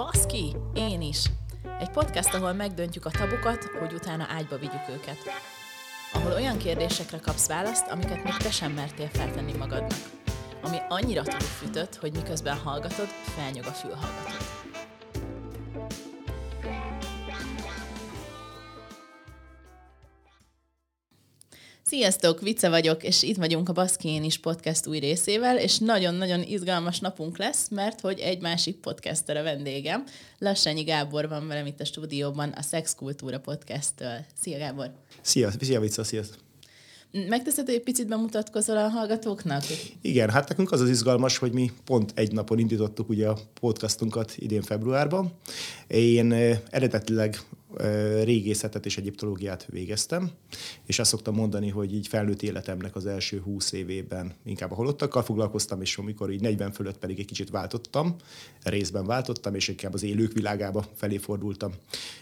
Baszki, én is! Egy podcast, ahol megdöntjük a tabukat, hogy utána ágyba vigyük őket. Ahol olyan kérdésekre kapsz választ, amiket még te sem mertél feltenni magadnak. Ami annyira túlfűtött, hogy miközben hallgatod, felnyog a fülhallgatód. Sziasztok, Vice vagyok, és itt vagyunk a Baszkén is podcast új részével, és nagyon-nagyon izgalmas napunk lesz, mert hogy egy másik podcaster a vendégem. Lassányi Gábor van velem itt a stúdióban a Sex Kultúra podcast-től. Szia Gábor! Szia, szia Vice, sziasztok! Megteszed, hogy egy picit bemutatkozol a hallgatóknak? Igen, hát nekünk az az izgalmas, hogy mi pont egy napon indítottuk ugye a podcastunkat idén februárban. Én eredetileg régészetet és egyiptológiát végeztem, és azt szoktam mondani, hogy így felnőtt életemnek az első húsz évében inkább a halottakkal foglalkoztam, és amikor így 40 fölött pedig egy kicsit váltottam, részben váltottam, és inkább az élők világába felé fordultam.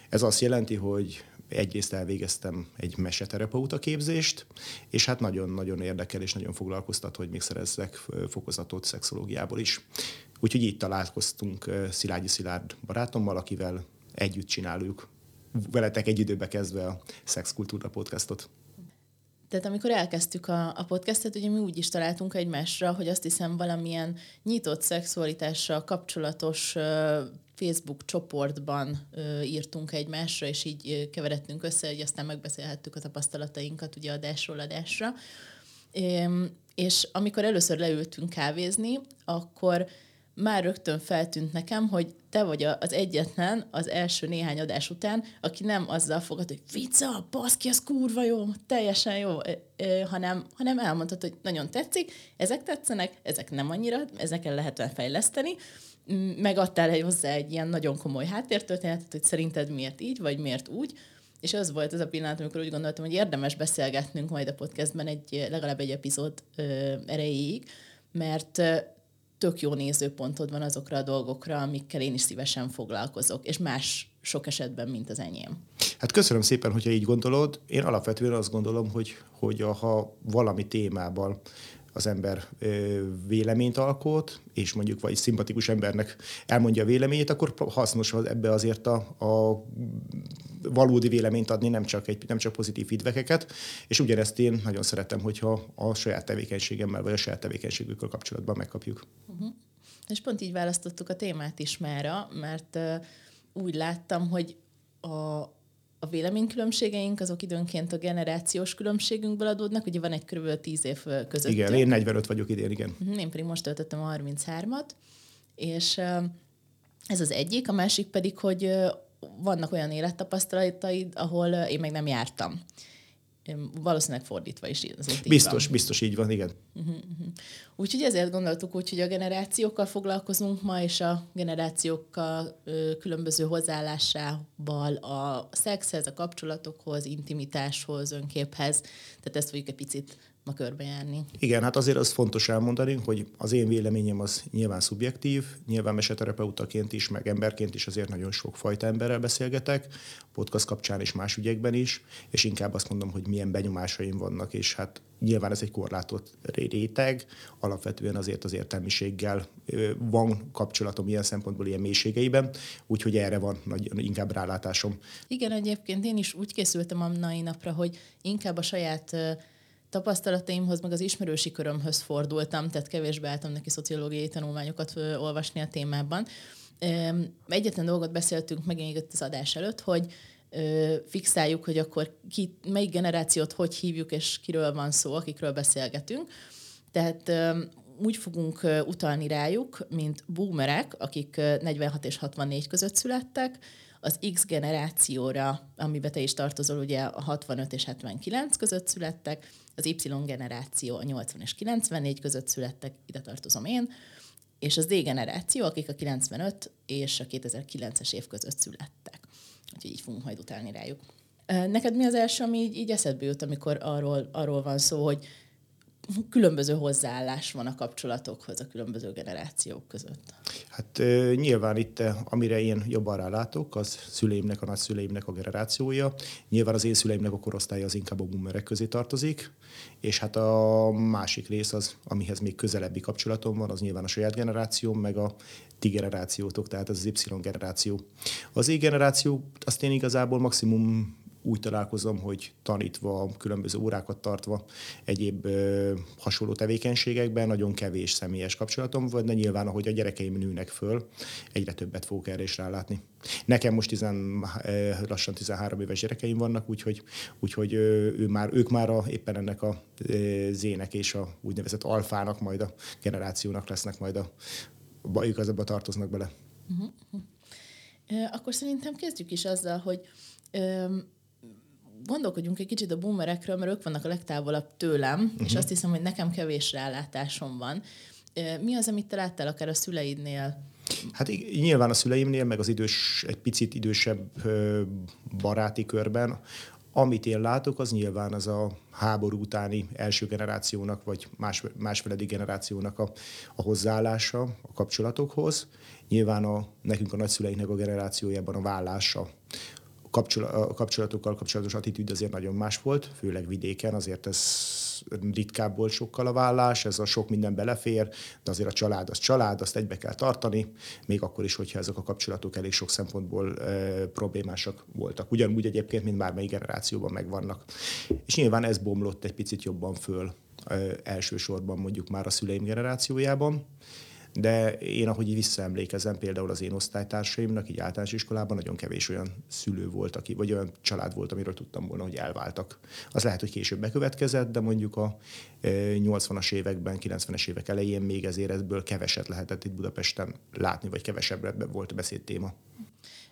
Ez azt jelenti, hogy egyrészt elvégeztem egy meseterapeuta képzést, és hát nagyon-nagyon érdekel és nagyon foglalkoztat, hogy még szerezzek fokozatot szexológiából is. Úgyhogy így találkoztunk Szilágyi Szilárd barátommal, akivel együtt csináljuk veletek egy időbe kezdve a Szexkultúra podcastot. Tehát amikor elkezdtük a, a podcastet, ugye mi úgy is találtunk egymásra, hogy azt hiszem valamilyen nyitott szexualitással kapcsolatos uh, Facebook csoportban uh, írtunk egymásra, és így uh, keveredtünk össze, hogy aztán megbeszélhettük a tapasztalatainkat ugye adásról adásra. Um, és amikor először leültünk kávézni, akkor már rögtön feltűnt nekem, hogy te vagy az egyetlen az első néhány adás után, aki nem azzal fogad, hogy vicca, baszki, az kurva jó, teljesen jó, hanem, hanem elmondtad, hogy nagyon tetszik, ezek tetszenek, ezek nem annyira, ezeken lehet fejleszteni, megadtál egy hozzá egy ilyen nagyon komoly háttértörténetet, hogy szerinted miért így, vagy miért úgy, és az volt az a pillanat, amikor úgy gondoltam, hogy érdemes beszélgetnünk majd a podcastben egy, legalább egy epizód ö, erejéig, mert tök jó nézőpontod van azokra a dolgokra, amikkel én is szívesen foglalkozok, és más sok esetben, mint az enyém. Hát köszönöm szépen, hogyha így gondolod. Én alapvetően azt gondolom, hogy, hogy ha valami témában az ember ö, véleményt alkot, és mondjuk vagy szimpatikus embernek elmondja a véleményét, akkor hasznos ebbe azért a, a valódi véleményt adni, nem csak, egy, nem csak pozitív feedbackeket, és ugyanezt én nagyon szeretem, hogyha a saját tevékenységemmel vagy a saját tevékenységükkel kapcsolatban megkapjuk. Uh-huh. És pont így választottuk a témát is mára, mert uh, úgy láttam, hogy a, a véleménykülönbségeink azok időnként a generációs különbségünkből adódnak, ugye van egy kb. 10 év között. Igen, én 45 vagyok idén, igen. Mhm, én pedig most töltöttem a 33-at, és ez az egyik, a másik pedig, hogy vannak olyan élettapasztalataid, ahol én meg nem jártam. Valószínűleg fordítva is azért így Biztos, van. biztos így van, igen. Uh-huh, uh-huh. Úgyhogy ezért gondoltuk úgy, hogy a generációkkal foglalkozunk ma, és a generációkkal ö, különböző hozzáállásával a szexhez, a kapcsolatokhoz, intimitáshoz, önképhez. Tehát ezt fogjuk egy picit ma körbejárni. Igen, hát azért az fontos elmondani, hogy az én véleményem az nyilván szubjektív, nyilván meseterapeutaként is, meg emberként is azért nagyon sok fajta emberrel beszélgetek, podcast kapcsán és más ügyekben is, és inkább azt mondom, hogy milyen benyomásaim vannak, és hát nyilván ez egy korlátott réteg, alapvetően azért az értelmiséggel van kapcsolatom ilyen szempontból ilyen mélységeiben, úgyhogy erre van nagy, inkább rálátásom. Igen, egyébként én is úgy készültem a mai napra, hogy inkább a saját tapasztalataimhoz, meg az ismerősi körömhöz fordultam, tehát kevésbé álltam neki szociológiai tanulmányokat olvasni a témában. Egyetlen dolgot beszéltünk meg még az adás előtt, hogy fixáljuk, hogy akkor ki, melyik generációt hogy hívjuk, és kiről van szó, akikről beszélgetünk. Tehát úgy fogunk utalni rájuk, mint boomerek, akik 46 és 64 között születtek, az X generációra, amiben te is tartozol, ugye a 65 és 79 között születtek, az Y generáció a 80 és 94 között születtek, ide tartozom én, és az D generáció, akik a 95 és a 2009-es év között születtek. Úgyhogy így fogunk majd utálni rájuk. Neked mi az első, ami így, így eszedbe jut, amikor arról, arról van szó, hogy különböző hozzáállás van a kapcsolatokhoz a különböző generációk között? Hát nyilván itt, amire én jobban rálátok, az szüleimnek, a nagyszüleimnek a generációja. Nyilván az én szüleimnek a korosztálya az inkább a boomerek közé tartozik, és hát a másik rész az, amihez még közelebbi kapcsolatom van, az nyilván a saját generációm, meg a ti generációtok, tehát az, Y generáció. Az Y generáció, azt én igazából maximum úgy találkozom, hogy tanítva, különböző órákat tartva, egyéb ö, hasonló tevékenységekben nagyon kevés személyes kapcsolatom van, de nyilván, ahogy a gyerekeim nőnek föl, egyre többet fogok erre is rálátni. Nekem most tizen, lassan 13 éves gyerekeim vannak, úgyhogy, úgyhogy ő már, ők már a, éppen ennek a zének és a úgynevezett alfának, majd a generációnak lesznek majd a, ők az ebbe tartoznak bele. Uh-huh. Akkor szerintem kezdjük is azzal, hogy gondolkodjunk egy kicsit a boomerekről, mert ők vannak a legtávolabb tőlem, uh-huh. és mhm. azt hiszem, hogy nekem kevés rálátásom van. Mi az, amit te láttál akár a szüleidnél? Hát nyilván a szüleimnél, meg az idős, egy picit idősebb baráti körben, amit én látok, az nyilván az a háború utáni első generációnak, vagy más, másfeledi generációnak a, a hozzáállása a kapcsolatokhoz. Nyilván a, nekünk a nagyszüleinknek a generációjában a vállása a kapcsolatokkal kapcsolatos attitűd azért nagyon más volt, főleg vidéken, azért ez ritkább volt sokkal a vállás, ez a sok minden belefér, de azért a család az család, azt egybe kell tartani, még akkor is, hogyha ezek a kapcsolatok elég sok szempontból e, problémásak voltak. Ugyanúgy egyébként, mint bármelyik generációban megvannak. És nyilván ez bomlott egy picit jobban föl e, elsősorban mondjuk már a szüleim generációjában, de én, ahogy visszaemlékezem, például az én osztálytársaimnak, így általános iskolában nagyon kevés olyan szülő volt, aki, vagy olyan család volt, amiről tudtam volna, hogy elváltak. Az lehet, hogy később bekövetkezett, de mondjuk a 80-as években, 90-es évek elején még ezért ebből keveset lehetett itt Budapesten látni, vagy kevesebbre volt beszédtéma.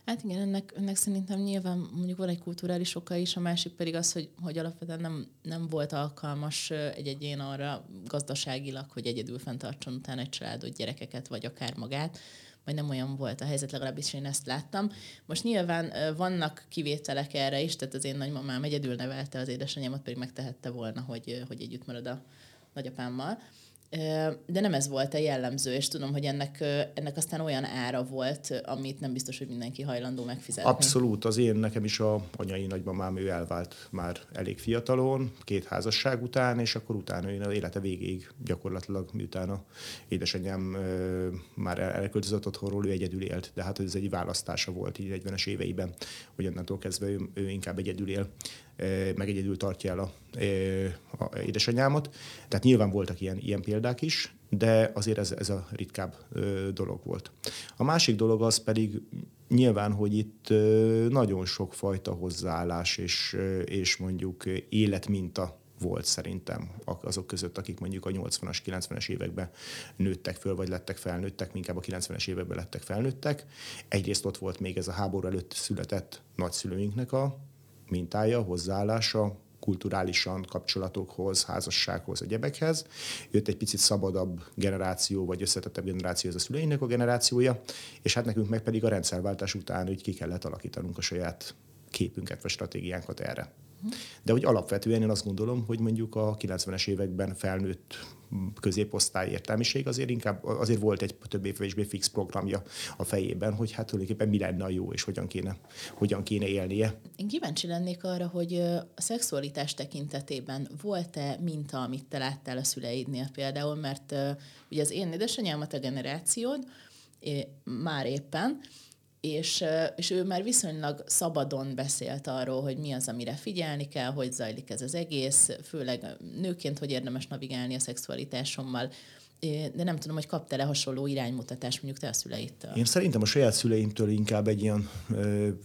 Hát igen, ennek, ennek szerintem nyilván mondjuk van egy kulturális oka is, a másik pedig az, hogy, hogy alapvetően nem, nem volt alkalmas egy egyén arra gazdaságilag, hogy egyedül fenntartson utána egy családot, gyerekeket, vagy akár magát vagy nem olyan volt a helyzet, legalábbis én ezt láttam. Most nyilván vannak kivételek erre is, tehát az én nagymamám egyedül nevelte az édesanyámat, pedig megtehette volna, hogy, hogy együtt marad a nagyapámmal de nem ez volt a jellemző, és tudom, hogy ennek, ennek aztán olyan ára volt, amit nem biztos, hogy mindenki hajlandó megfizetni. Abszolút, az én nekem is a anyai nagymamám, ő elvált már elég fiatalon, két házasság után, és akkor utána én az élete végéig gyakorlatilag, miután a édesanyám már elköltözött otthonról, ő egyedül élt, de hát ez egy választása volt így 40-es éveiben, hogy onnantól kezdve ő, ő inkább egyedül él meg egyedül tartja el a, a édesanyámat. Tehát nyilván voltak ilyen, ilyen példák is, de azért ez, ez a ritkább dolog volt. A másik dolog az pedig nyilván, hogy itt nagyon sok fajta hozzáállás és, és mondjuk életminta volt szerintem azok között, akik mondjuk a 80-as, 90-es években nőttek föl, vagy lettek felnőttek, inkább a 90-es években lettek felnőttek. Egyrészt ott volt még ez a háború előtt született nagyszülőinknek a mintája, hozzáállása, kulturálisan kapcsolatokhoz, házassághoz, egyebekhez. Jött egy picit szabadabb generáció, vagy összetettebb generáció, ez a szüleinek a generációja, és hát nekünk meg pedig a rendszerváltás után hogy ki kellett alakítanunk a saját képünket, vagy stratégiánkat erre. De hogy alapvetően én azt gondolom, hogy mondjuk a 90-es években felnőtt középosztály értelmiség azért inkább azért volt egy többé-kevésbé fix programja a fejében, hogy hát tulajdonképpen mi lenne a jó, és hogyan kéne, hogyan kéne élnie. Én kíváncsi lennék arra, hogy a szexualitás tekintetében volt-e minta, amit te láttál a szüleidnél például, mert ugye az én édesanyámat a generációd, már éppen, és, és ő már viszonylag szabadon beszélt arról, hogy mi az, amire figyelni kell, hogy zajlik ez az egész, főleg nőként, hogy érdemes navigálni a szexualitásommal, de nem tudom, hogy kaptál-e hasonló iránymutatást mondjuk te a szüleitől? Én szerintem a saját szüleimtől inkább egy ilyen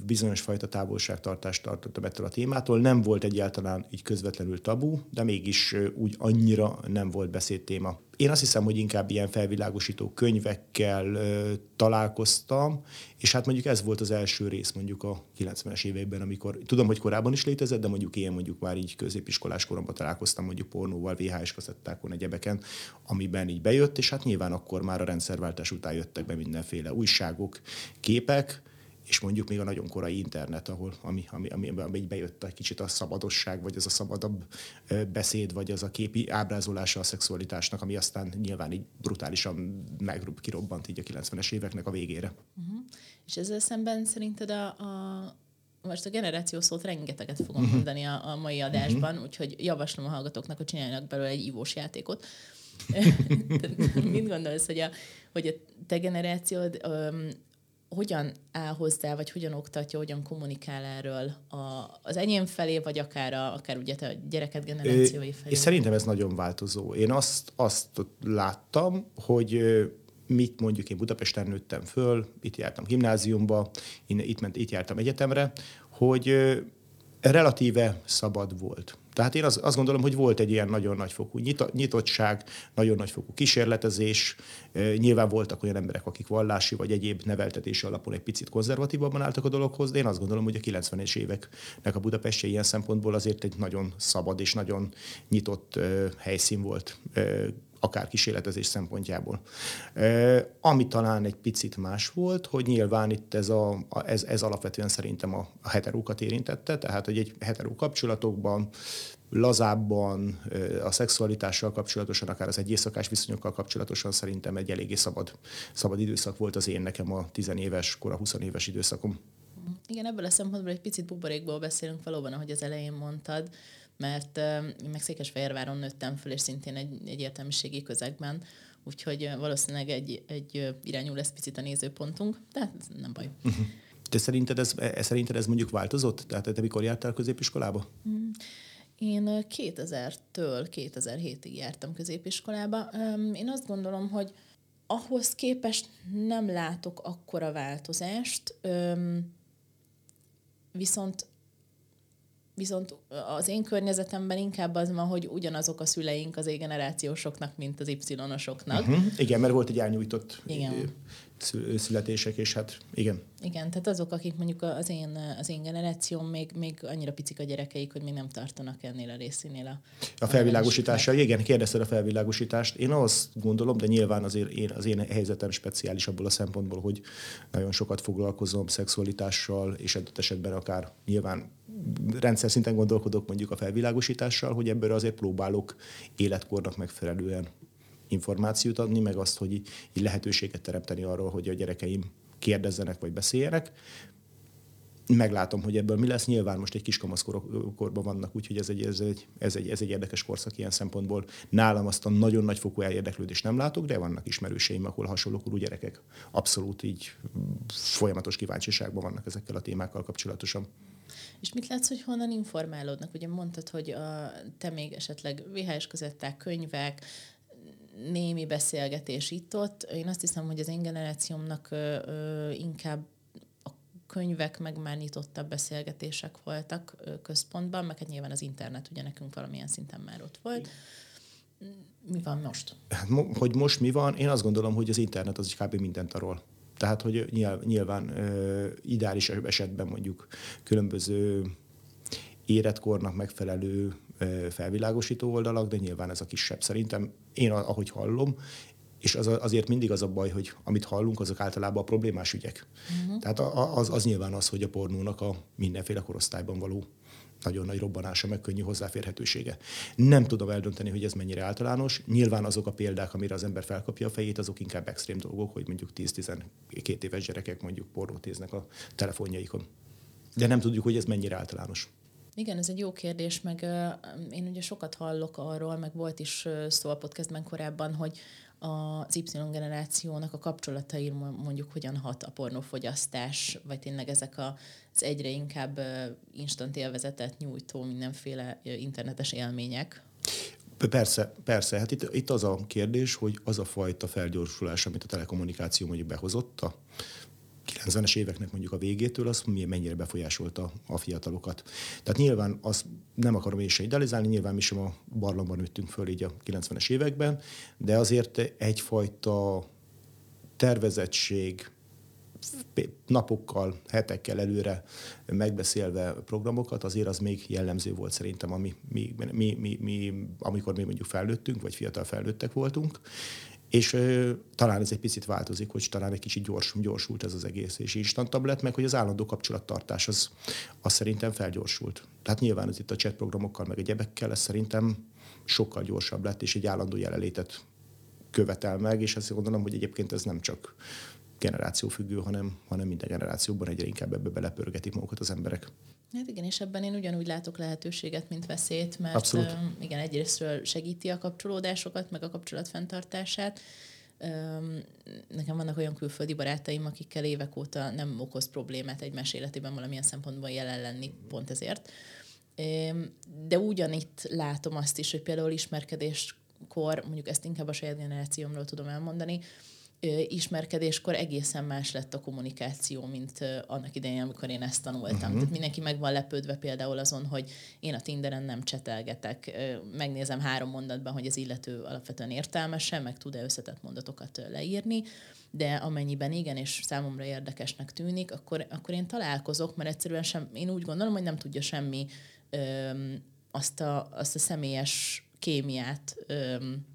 bizonyos fajta távolságtartást tartottam ettől a témától. Nem volt egyáltalán így közvetlenül tabu, de mégis úgy annyira nem volt beszédtéma. Én azt hiszem, hogy inkább ilyen felvilágosító könyvekkel ö, találkoztam, és hát mondjuk ez volt az első rész mondjuk a 90-es években, amikor tudom, hogy korábban is létezett, de mondjuk én mondjuk már így középiskolás koromban találkoztam mondjuk pornóval, VHS kaszettákon, egyebeken, amiben így bejött, és hát nyilván akkor már a rendszerváltás után jöttek be mindenféle újságok, képek, és mondjuk még a nagyon korai internet, ahol, ami, ami, ami, ami bejött egy kicsit a szabadosság, vagy az a szabadabb beszéd, vagy az a képi ábrázolása a szexualitásnak, ami aztán nyilván így brutálisan meg kirobbant így a 90-es éveknek a végére. Uh-huh. És ezzel szemben szerinted a, a most a generáció szót rengeteget fogom uh-huh. mondani a, a mai adásban, uh-huh. úgyhogy javaslom a hallgatóknak, hogy csináljanak belőle egy ívós játékot. Mit gondolsz, hogy a, hogy a te generációd um, hogyan áll hozzá, vagy hogyan oktatja, hogyan kommunikál erről a, az enyém felé, vagy akár, a, akár ugye a gyereket generációi felé? És szerintem ez nagyon változó. Én azt, azt láttam, hogy mit mondjuk én Budapesten nőttem föl, itt jártam gimnáziumba, itt, ment, itt jártam egyetemre, hogy relatíve szabad volt. Tehát én azt, azt gondolom, hogy volt egy ilyen nagyon nagyfokú nyitottság, nagyon nagyfokú kísérletezés. Nyilván voltak olyan emberek, akik vallási vagy egyéb neveltetési alapon egy picit konzervatívabban álltak a dologhoz, de én azt gondolom, hogy a 90-es éveknek a Budapestje ilyen szempontból azért egy nagyon szabad és nagyon nyitott helyszín volt akár kísérletezés szempontjából. Ami talán egy picit más volt, hogy nyilván itt ez, a, ez, ez alapvetően szerintem a, a heterókat érintette, tehát hogy egy heteró kapcsolatokban lazábban, a szexualitással kapcsolatosan, akár az egy éjszakás viszonyokkal kapcsolatosan szerintem egy eléggé szabad, szabad időszak volt az én nekem a tizenéves, kora 20 éves időszakom. Igen, ebből a szempontból egy picit buborékból beszélünk valóban, ahogy az elején mondtad mert én meg Székesfehérváron nőttem föl, és szintén egy, egy értelmiségi közegben, úgyhogy valószínűleg egy, egy irányú lesz picit a nézőpontunk, de hát nem baj. Uh-huh. Te szerinted ez, e, szerinted ez mondjuk változott? Tehát te mikor jártál középiskolába? Mm. Én 2000-től 2007-ig jártam középiskolába. Én azt gondolom, hogy ahhoz képest nem látok akkora változást, viszont Viszont az én környezetemben inkább az van, hogy ugyanazok a szüleink az égenerációsoknak, mint az Y-osoknak. Uh-huh. Igen, mert volt egy elnyújtott Igen. születések, és hát igen. Igen, tehát azok, akik mondjuk az én, az én generációm még, még annyira picik a gyerekeik, hogy még nem tartanak ennél a részénél a... A felvilágosítással, igen, kérdezted a felvilágosítást. Én azt gondolom, de nyilván azért én, az én helyzetem speciális abból a szempontból, hogy nagyon sokat foglalkozom szexualitással, és adott esetben akár nyilván rendszer szinten gondolkodok mondjuk a felvilágosítással, hogy ebből azért próbálok életkornak megfelelően információt adni, meg azt, hogy így lehetőséget teremteni arról, hogy a gyerekeim kérdezzenek vagy beszéljenek. Meglátom, hogy ebből mi lesz. Nyilván most egy kiskamaszkorban vannak, úgyhogy ez egy, ez, egy, ez, egy, ez egy érdekes korszak ilyen szempontból. Nálam azt a nagyon nagy fokú elérdeklődést nem látok, de vannak ismerőseim, ahol hasonló korú gyerekek abszolút így folyamatos kíváncsiságban vannak ezekkel a témákkal kapcsolatosan. És mit látsz, hogy honnan informálódnak? Ugye mondtad, hogy a, te még esetleg VHS közötták könyvek, némi beszélgetés itt-ott. Én azt hiszem, hogy az én generációmnak ö, ö, inkább a könyvek meg már nyitottabb beszélgetések voltak ö, központban, meg hát nyilván az internet ugye nekünk valamilyen szinten már ott volt. Mi van most? Hát, hogy most mi van? Én azt gondolom, hogy az internet az kb. mindent arról. Tehát, hogy nyilván ö, ideális esetben mondjuk különböző életkornak megfelelő felvilágosító oldalak, de nyilván ez a kisebb. Szerintem én, ahogy hallom, és az, azért mindig az a baj, hogy amit hallunk, azok általában a problémás ügyek. Uh-huh. Tehát az, az nyilván az, hogy a pornónak a mindenféle korosztályban való nagyon nagy robbanása, meg könnyű hozzáférhetősége. Nem tudom eldönteni, hogy ez mennyire általános. Nyilván azok a példák, amire az ember felkapja a fejét, azok inkább extrém dolgok, hogy mondjuk 10-12 éves gyerekek mondjuk pornót néznek a telefonjaikon. De nem tudjuk, hogy ez mennyire általános. Igen, ez egy jó kérdés, meg uh, én ugye sokat hallok arról, meg volt is uh, szó a podcastben korábban, hogy az Y generációnak a kapcsolatai mondjuk hogyan hat a pornófogyasztás, vagy tényleg ezek az egyre inkább instant élvezetet nyújtó mindenféle internetes élmények? Persze, persze. Hát itt, itt az a kérdés, hogy az a fajta felgyorsulás, amit a telekommunikáció mondjuk behozott a 90-es éveknek mondjuk a végétől, az mennyire befolyásolta a fiatalokat. Tehát nyilván azt nem akarom én se idealizálni, nyilván mi sem a barlangban nőttünk föl így a 90-es években, de azért egyfajta tervezettség, napokkal, hetekkel előre megbeszélve programokat, azért az még jellemző volt szerintem, ami, mi, mi, mi, mi, amikor mi mondjuk felnőttünk, vagy fiatal felnőttek voltunk, És ö, talán ez egy picit változik, hogy talán egy kicsit gyors, gyorsult ez az egész, és instantabb lett, meg hogy az állandó kapcsolattartás az, az szerintem felgyorsult. Tehát nyilván ez itt a chat programokkal, meg egyebekkel, ez szerintem sokkal gyorsabb lett, és egy állandó jelenlétet követel meg, és azt gondolom, hogy egyébként ez nem csak generációfüggő, hanem, hanem minden generációban egyre inkább ebbe belepörgetik magukat az emberek. Hát igen, és ebben én ugyanúgy látok lehetőséget, mint veszélyt, mert Abszolút. igen, egyrésztről segíti a kapcsolódásokat, meg a kapcsolat fenntartását. Nekem vannak olyan külföldi barátaim, akikkel évek óta nem okoz problémát egymás életében valamilyen szempontból jelen lenni pont ezért. De ugyanitt látom azt is, hogy például ismerkedéskor, mondjuk ezt inkább a saját generációmról tudom elmondani, ismerkedéskor egészen más lett a kommunikáció, mint annak idején, amikor én ezt tanultam. Uh-huh. Tehát mindenki meg van lepődve például azon, hogy én a Tinderen nem csetelgetek, megnézem három mondatban, hogy az illető alapvetően értelmese, meg tud-e összetett mondatokat leírni, de amennyiben igen, és számomra érdekesnek tűnik, akkor, akkor én találkozok, mert egyszerűen sem, én úgy gondolom, hogy nem tudja semmi öm, azt, a, azt a személyes kémiát öm,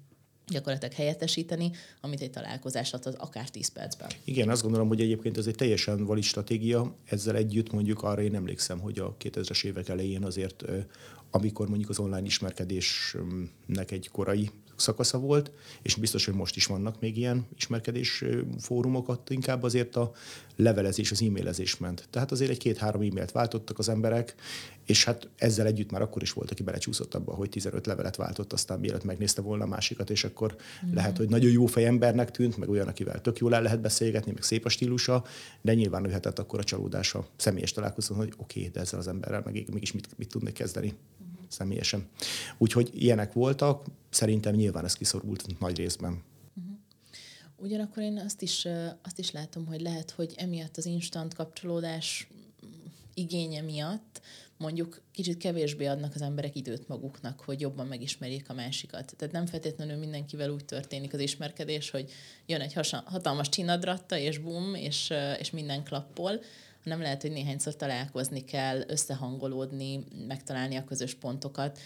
gyakorlatilag helyettesíteni, amit egy találkozás ad az akár 10 percben. Igen, azt gondolom, hogy egyébként ez egy teljesen valid stratégia. Ezzel együtt mondjuk arra én emlékszem, hogy a 2000-es évek elején azért, amikor mondjuk az online ismerkedésnek egy korai szakasza volt, és biztos, hogy most is vannak még ilyen ismerkedés fórumokat, inkább azért a levelezés, az e-mailezés ment. Tehát azért egy két-három e-mailt váltottak az emberek, és hát ezzel együtt már akkor is volt, aki belecsúszott abba, hogy 15 levelet váltott, aztán mielőtt megnézte volna a másikat, és akkor mm. lehet, hogy nagyon jó fejembernek tűnt, meg olyan, akivel tök jól el lehet beszélgetni, meg szép a stílusa, de nyilván jöhetett akkor a csalódása személyes találkozón, hogy oké, okay, de ezzel az emberrel meg, mégis mit, mit tudnék kezdeni személyesen. Úgyhogy ilyenek voltak, szerintem nyilván ez kiszorult nagy részben. Uh-huh. Ugyanakkor én azt is, azt is látom, hogy lehet, hogy emiatt az instant kapcsolódás igénye miatt mondjuk kicsit kevésbé adnak az emberek időt maguknak, hogy jobban megismerjék a másikat. Tehát nem feltétlenül mindenkivel úgy történik az ismerkedés, hogy jön egy hatalmas csinadratta, és bum, és, és minden klappol, hanem lehet, hogy néhányszor találkozni kell, összehangolódni, megtalálni a közös pontokat,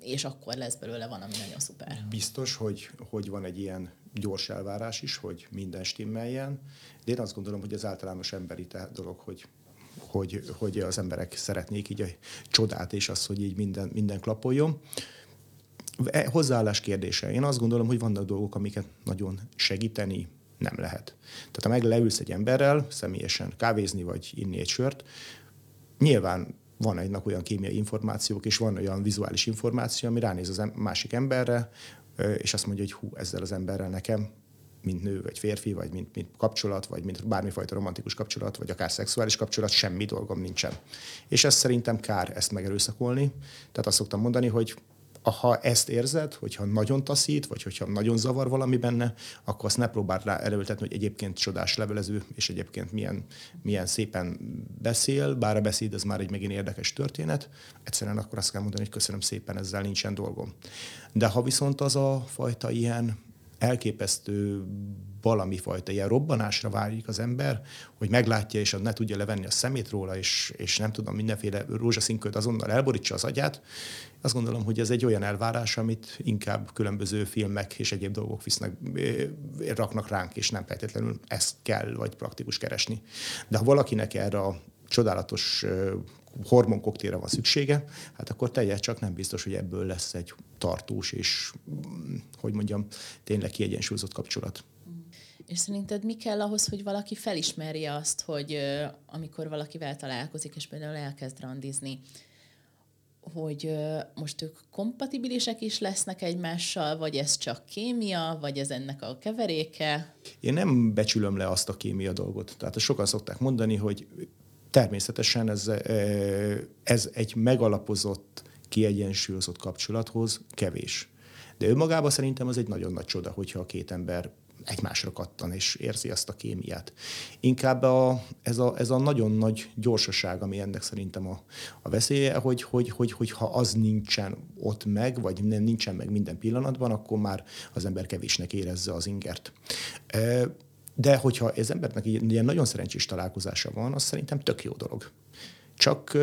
és akkor lesz belőle van, ami nagyon szuper. Biztos, hogy, hogy van egy ilyen gyors elvárás is, hogy minden stimmeljen, de én azt gondolom, hogy az általános emberi dolog, hogy hogy, hogy az emberek szeretnék így a csodát, és az, hogy így minden, minden klapoljon. E, hozzáállás kérdése. Én azt gondolom, hogy vannak dolgok, amiket nagyon segíteni nem lehet. Tehát ha meg leülsz egy emberrel, személyesen kávézni vagy inni egy sört, nyilván van egy olyan kémiai információk, és van olyan vizuális információ, ami ránéz az másik emberre, és azt mondja, hogy hú, ezzel az emberrel nekem mint nő, vagy férfi, vagy mint, mint kapcsolat, vagy mint bármifajta romantikus kapcsolat, vagy akár szexuális kapcsolat, semmi dolgom nincsen. És ez szerintem kár ezt megerőszakolni. Tehát azt szoktam mondani, hogy ha ezt érzed, hogyha nagyon taszít, vagy hogyha nagyon zavar valami benne, akkor azt ne próbáld rá erőltetni, hogy egyébként csodás levelező, és egyébként milyen, milyen szépen beszél, bár a beszéd az már egy megint érdekes történet, egyszerűen akkor azt kell mondani, hogy köszönöm szépen, ezzel nincsen dolgom. De ha viszont az a fajta ilyen elképesztő valami fajta ilyen robbanásra válik az ember, hogy meglátja, és ne tudja levenni a szemét róla, és, és nem tudom, mindenféle rózsaszínköt azonnal elborítsa az agyát. Azt gondolom, hogy ez egy olyan elvárás, amit inkább különböző filmek és egyéb dolgok visznek, raknak ránk, és nem feltétlenül ezt kell, vagy praktikus keresni. De ha valakinek erre a csodálatos hormonkoktélra van szüksége, hát akkor tegye, csak nem biztos, hogy ebből lesz egy tartós és, mm, hogy mondjam, tényleg kiegyensúlyozott kapcsolat. És szerinted mi kell ahhoz, hogy valaki felismerje azt, hogy amikor valakivel találkozik, és például elkezd randizni, hogy most ők kompatibilisek is lesznek egymással, vagy ez csak kémia, vagy ez ennek a keveréke? Én nem becsülöm le azt a kémia dolgot. Tehát sokan szokták mondani, hogy Természetesen ez, ez egy megalapozott, kiegyensúlyozott kapcsolathoz kevés. De önmagában szerintem az egy nagyon nagy csoda, hogyha a két ember egymásra kattan és érzi azt a kémiát. Inkább a, ez, a, ez a nagyon nagy gyorsaság, ami ennek szerintem a, a veszélye, hogy, hogy, hogy, hogy ha az nincsen ott meg, vagy nem nincsen meg minden pillanatban, akkor már az ember kevésnek érezze az ingert. De hogyha ez embernek ilyen nagyon szerencsés találkozása van, az szerintem tök jó dolog. Csak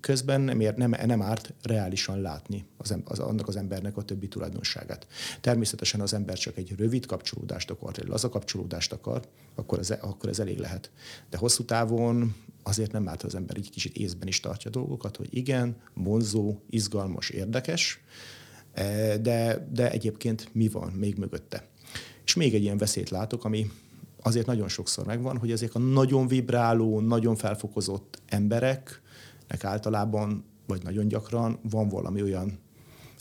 közben nem, ér, nem, nem árt reálisan látni az, az, annak az embernek a többi tulajdonságát. Természetesen az ember csak egy rövid kapcsolódást akar, egy laza kapcsolódást akar, akkor ez, akkor ez elég lehet. De hosszú távon azért nem árt az ember egy kicsit észben is tartja dolgokat, hogy igen, vonzó, izgalmas, érdekes, de, de egyébként mi van még mögötte. És még egy ilyen veszélyt látok, ami azért nagyon sokszor megvan, hogy ezek a nagyon vibráló, nagyon felfokozott embereknek általában, vagy nagyon gyakran van valami olyan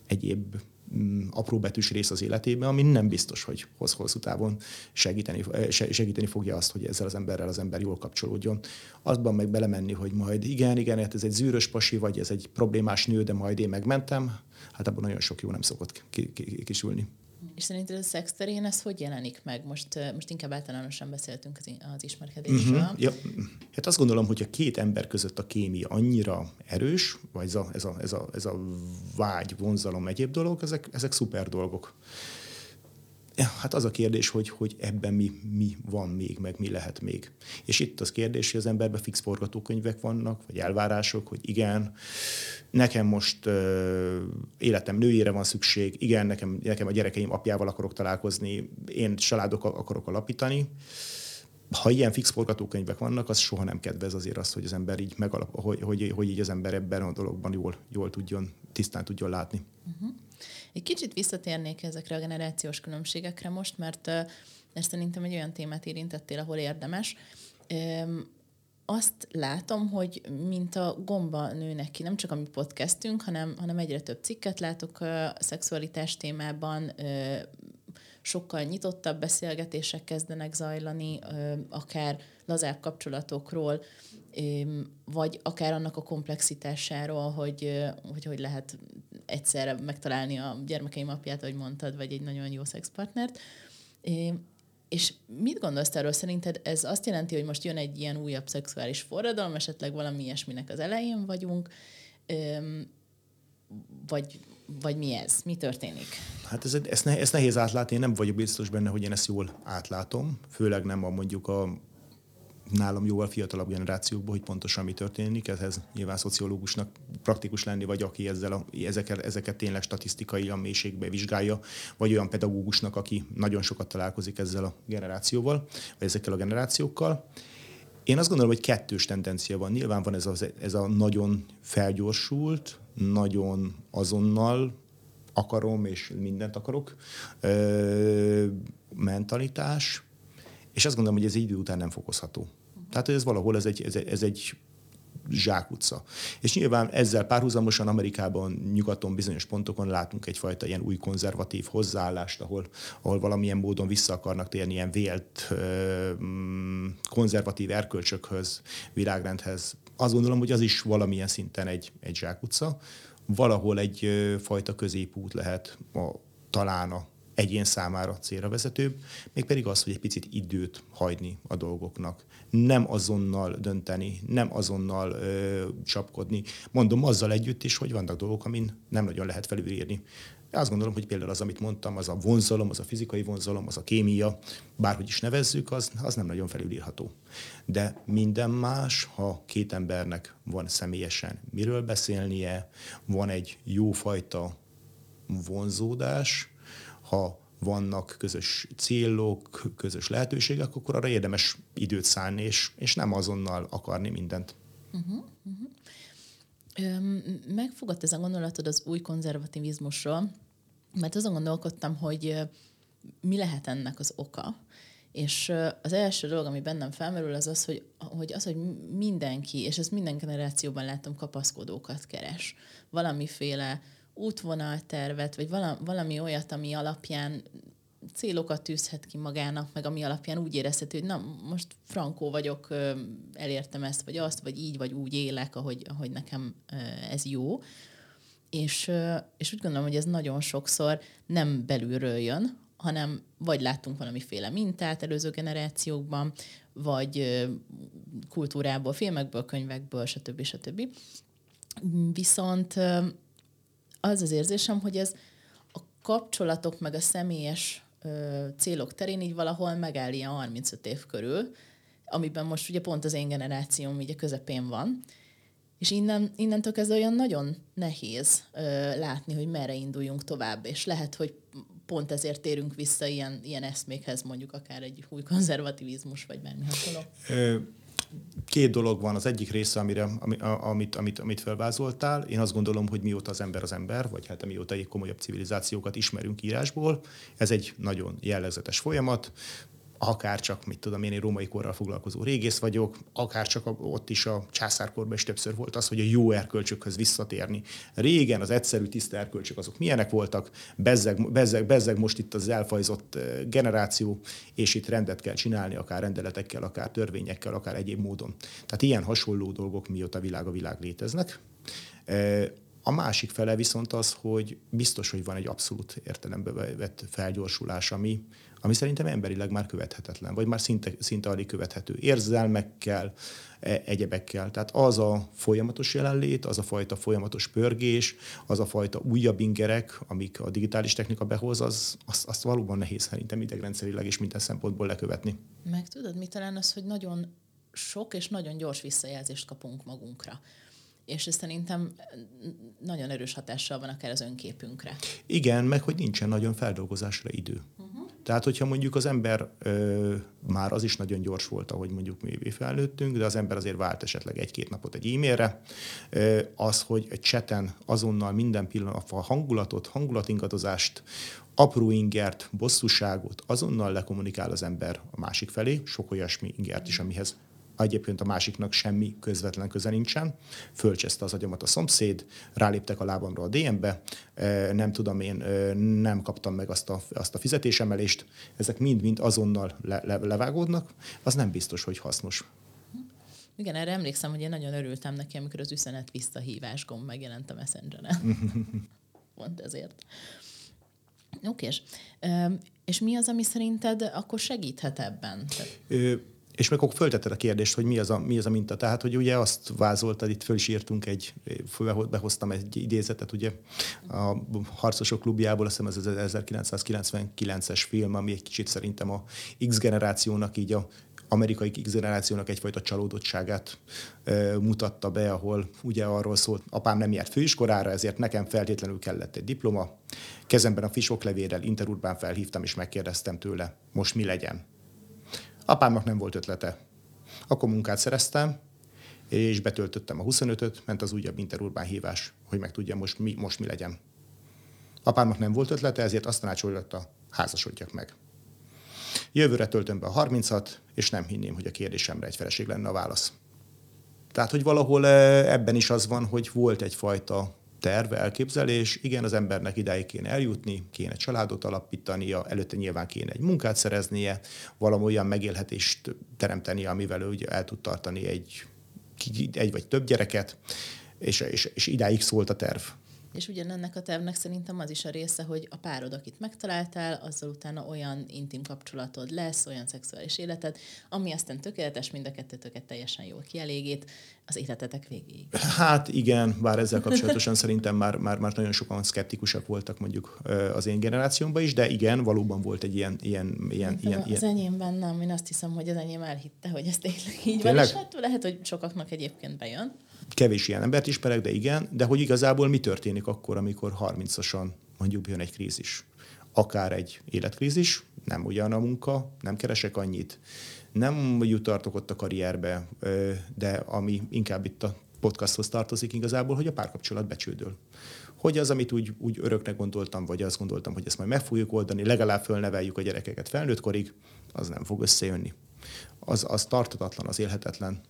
egyéb mm, apróbetűs rész az életében, ami nem biztos, hogy hoz hosszú távon segíteni, eh, segíteni fogja azt, hogy ezzel az emberrel az ember jól kapcsolódjon. Azban meg belemenni, hogy majd igen, igen, hát ez egy zűrös pasi, vagy ez egy problémás nő, de majd én megmentem, hát abban nagyon sok jó nem szokott kisülni. És szerinted a szex terén ez hogy jelenik meg? Most, most inkább általánosan beszéltünk az, az ismerkedésről. Uh-huh. Ja. Hát azt gondolom, hogy a két ember között a kémia annyira erős, vagy ez a, ez a, ez a, ez a vágy, vonzalom, egyéb dolog, ezek, ezek szuper dolgok. Hát az a kérdés, hogy, hogy ebben mi, mi van még, meg mi lehet még. És itt az kérdés, hogy az emberben fix forgatókönyvek vannak, vagy elvárások, hogy igen, nekem most uh, életem nőjére van szükség, igen, nekem, nekem a gyerekeim apjával akarok találkozni, én családok akarok alapítani. Ha ilyen fix forgatókönyvek vannak, az soha nem kedvez azért azt, hogy az ember így megalap, hogy, hogy, hogy így az ember ebben a dologban jól, jól tudjon, tisztán tudjon látni. Uh-huh. Egy kicsit visszatérnék ezekre a generációs különbségekre most, mert, mert szerintem egy olyan témát érintettél, ahol érdemes. Azt látom, hogy mint a gomba nőnek ki, nem csak a mi podcastünk, hanem, hanem egyre több cikket látok a szexualitás témában, sokkal nyitottabb beszélgetések kezdenek zajlani, akár lazább kapcsolatokról, vagy akár annak a komplexitásáról, hogy hogy, hogy lehet egyszerre megtalálni a gyermekeim apját, ahogy mondtad, vagy egy nagyon jó szexpartnert. És mit gondolsz erről? Szerinted ez azt jelenti, hogy most jön egy ilyen újabb szexuális forradalom, esetleg valami ilyesminek az elején vagyunk, vagy, vagy mi ez? Mi történik? Hát ez, ez, ez nehéz átlátni, én nem vagyok biztos benne, hogy én ezt jól átlátom, főleg nem a mondjuk a nálam jóval fiatalabb generációkban, hogy pontosan mi történik, ehhez nyilván szociológusnak praktikus lenni, vagy aki ezzel a, ezeket, ezeket tényleg statisztikai a mélységbe vizsgálja, vagy olyan pedagógusnak, aki nagyon sokat találkozik ezzel a generációval, vagy ezekkel a generációkkal. Én azt gondolom, hogy kettős tendencia van. Nyilván van ez a, ez a nagyon felgyorsult, nagyon azonnal akarom, és mindent akarok mentalitás, és azt gondolom, hogy ez idő után nem fokozható. Tehát ez valahol ez egy, ez egy, ez egy zsákutca. És nyilván ezzel párhuzamosan Amerikában, nyugaton bizonyos pontokon látunk egyfajta ilyen új konzervatív hozzáállást, ahol, ahol valamilyen módon vissza akarnak térni ilyen vélt mm, konzervatív erkölcsökhöz, világrendhez. Azt gondolom, hogy az is valamilyen szinten egy, egy zsákutca. Valahol egy fajta középút lehet a, talán a egyén számára célra vezetőbb, mégpedig az, hogy egy picit időt hagyni a dolgoknak. Nem azonnal dönteni, nem azonnal ö, csapkodni. Mondom azzal együtt is, hogy vannak dolgok, amin nem nagyon lehet felülírni. De azt gondolom, hogy például az, amit mondtam, az a vonzalom, az a fizikai vonzalom, az a kémia, bárhogy is nevezzük, az, az nem nagyon felülírható. De minden más, ha két embernek van személyesen miről beszélnie, van egy jófajta vonzódás, ha vannak közös célok, közös lehetőségek, akkor arra érdemes időt szállni, és, és nem azonnal akarni mindent. Uh-huh, uh-huh. Megfogadt ez a gondolatod az új konzervativizmusról, mert azon gondolkodtam, hogy mi lehet ennek az oka. És az első dolog, ami bennem felmerül, az az, hogy, hogy az, hogy mindenki, és ezt minden generációban látom, kapaszkodókat keres. Valamiféle útvonaltervet, vagy valami olyat, ami alapján célokat tűzhet ki magának, meg ami alapján úgy érezhető, hogy na, most frankó vagyok, elértem ezt, vagy azt, vagy így, vagy úgy élek, ahogy, ahogy nekem ez jó. És, és úgy gondolom, hogy ez nagyon sokszor nem belülről jön, hanem vagy láttunk valamiféle mintát előző generációkban, vagy kultúrából, filmekből, könyvekből, stb. stb. Viszont az az érzésem, hogy ez a kapcsolatok meg a személyes ö, célok terén így valahol megáll ilyen 35 év körül, amiben most ugye pont az én generációm így a közepén van, És innen, innentől kezdve olyan nagyon nehéz ö, látni, hogy merre induljunk tovább, és lehet, hogy pont ezért térünk vissza ilyen, ilyen eszmékhez, mondjuk akár egy új konzervativizmus, vagy bármi hasonló. Két dolog van. Az egyik része, amire, amit, amit, amit felvázoltál. Én azt gondolom, hogy mióta az ember az ember, vagy hát mióta egy komolyabb civilizációkat ismerünk írásból, ez egy nagyon jellegzetes folyamat akár csak, mit tudom én, én római korral foglalkozó régész vagyok, akár csak ott is a császárkorban is többször volt az, hogy a jó erkölcsökhöz visszatérni. Régen az egyszerű, tiszta erkölcsök azok milyenek voltak, bezzeg, bezzeg, bezzeg most itt az elfajzott generáció, és itt rendet kell csinálni, akár rendeletekkel, akár törvényekkel, akár egyéb módon. Tehát ilyen hasonló dolgok mióta világ a világ léteznek. A másik fele viszont az, hogy biztos, hogy van egy abszolút értelembe vett felgyorsulás, ami, ami szerintem emberileg már követhetetlen, vagy már szinte, szinte alig követhető. Érzelmekkel, e, egyebekkel. Tehát az a folyamatos jelenlét, az a fajta folyamatos pörgés, az a fajta újabb ingerek, amik a digitális technika behoz, az, azt, azt valóban nehéz szerintem idegrendszerileg és minden szempontból lekövetni. Meg tudod, mi talán az, hogy nagyon sok és nagyon gyors visszajelzést kapunk magunkra és ez szerintem nagyon erős hatással van akár az önképünkre. Igen, meg hogy nincsen nagyon feldolgozásra idő. Uh-huh. Tehát, hogyha mondjuk az ember ö, már az is nagyon gyors volt, ahogy mondjuk mi felnőttünk, de az ember azért vált esetleg egy-két napot egy e-mailre, ö, az, hogy egy cseten azonnal minden pillanat a hangulatot, hangulatingadozást, apró ingert, bosszúságot azonnal lekommunikál az ember a másik felé, sok olyasmi ingert is, amihez egyébként a másiknak semmi közvetlen köze nincsen. Fölcseszte az agyamat a szomszéd, ráléptek a lábamra a DM-be, nem tudom én, nem kaptam meg azt a, azt a fizetésemelést. Ezek mind-mind azonnal le, le, levágódnak. Az nem biztos, hogy hasznos. Igen, erre emlékszem, hogy én nagyon örültem neki, amikor az üzenet visszahívás gomb megjelent a Messengeren. Pont ezért. Oké, és, és mi az, ami szerinted akkor segíthet ebben? Ö, és meg akkor föltetted a kérdést, hogy mi az a, mi az a minta. Tehát, hogy ugye azt vázoltad, itt föl is írtunk egy, behoztam egy idézetet, ugye a Harcosok klubjából, azt hiszem ez az 1999-es film, ami egy kicsit szerintem a X generációnak így a amerikai X generációnak egyfajta csalódottságát e, mutatta be, ahol ugye arról szólt, apám nem járt főiskolára, ezért nekem feltétlenül kellett egy diploma. Kezemben a fisoklevérrel Interurbán felhívtam, és megkérdeztem tőle, most mi legyen Apámnak nem volt ötlete. Akkor munkát szereztem, és betöltöttem a 25-öt, ment az újabb interurbán hívás, hogy meg tudjam most mi, most mi legyen. Apámnak nem volt ötlete, ezért azt tanácsolta, házasodjak meg. Jövőre töltöm be a 30-at, és nem hinném, hogy a kérdésemre egy feleség lenne a válasz. Tehát, hogy valahol eh, ebben is az van, hogy volt egyfajta terv, elképzelés, igen, az embernek idáig kéne eljutni, kéne családot alapítania, előtte nyilván kéne egy munkát szereznie, valami olyan megélhetést teremteni, amivel ő ugye el tud tartani egy, egy vagy több gyereket, és, és, és idáig szólt a terv. És ugyanennek a tervnek szerintem az is a része, hogy a párod, akit megtaláltál, azzal utána olyan intim kapcsolatod lesz, olyan szexuális életed, ami aztán tökéletes, mind a kettőtöket teljesen jól kielégít az életetek végéig. Hát igen, bár ezzel kapcsolatosan szerintem már, már, már nagyon sokan szkeptikusak voltak mondjuk az én generációmban is, de igen, valóban volt egy ilyen... ilyen, ilyen, ilyen az ilyen... enyémben nem, én azt hiszem, hogy az enyém elhitte, hogy ez tényleg így tényleg? van, és hát lehet, hogy sokaknak egyébként bejön kevés ilyen embert ismerek, de igen, de hogy igazából mi történik akkor, amikor 30-asan mondjuk jön egy krízis. Akár egy életkrízis, nem ugyan a munka, nem keresek annyit, nem jutartok ott a karrierbe, de ami inkább itt a podcasthoz tartozik igazából, hogy a párkapcsolat becsődöl. Hogy az, amit úgy, úgy öröknek gondoltam, vagy azt gondoltam, hogy ezt majd meg fogjuk oldani, legalább fölneveljük a gyerekeket felnőtt korig, az nem fog összejönni. Az, az tartatatlan, az élhetetlen,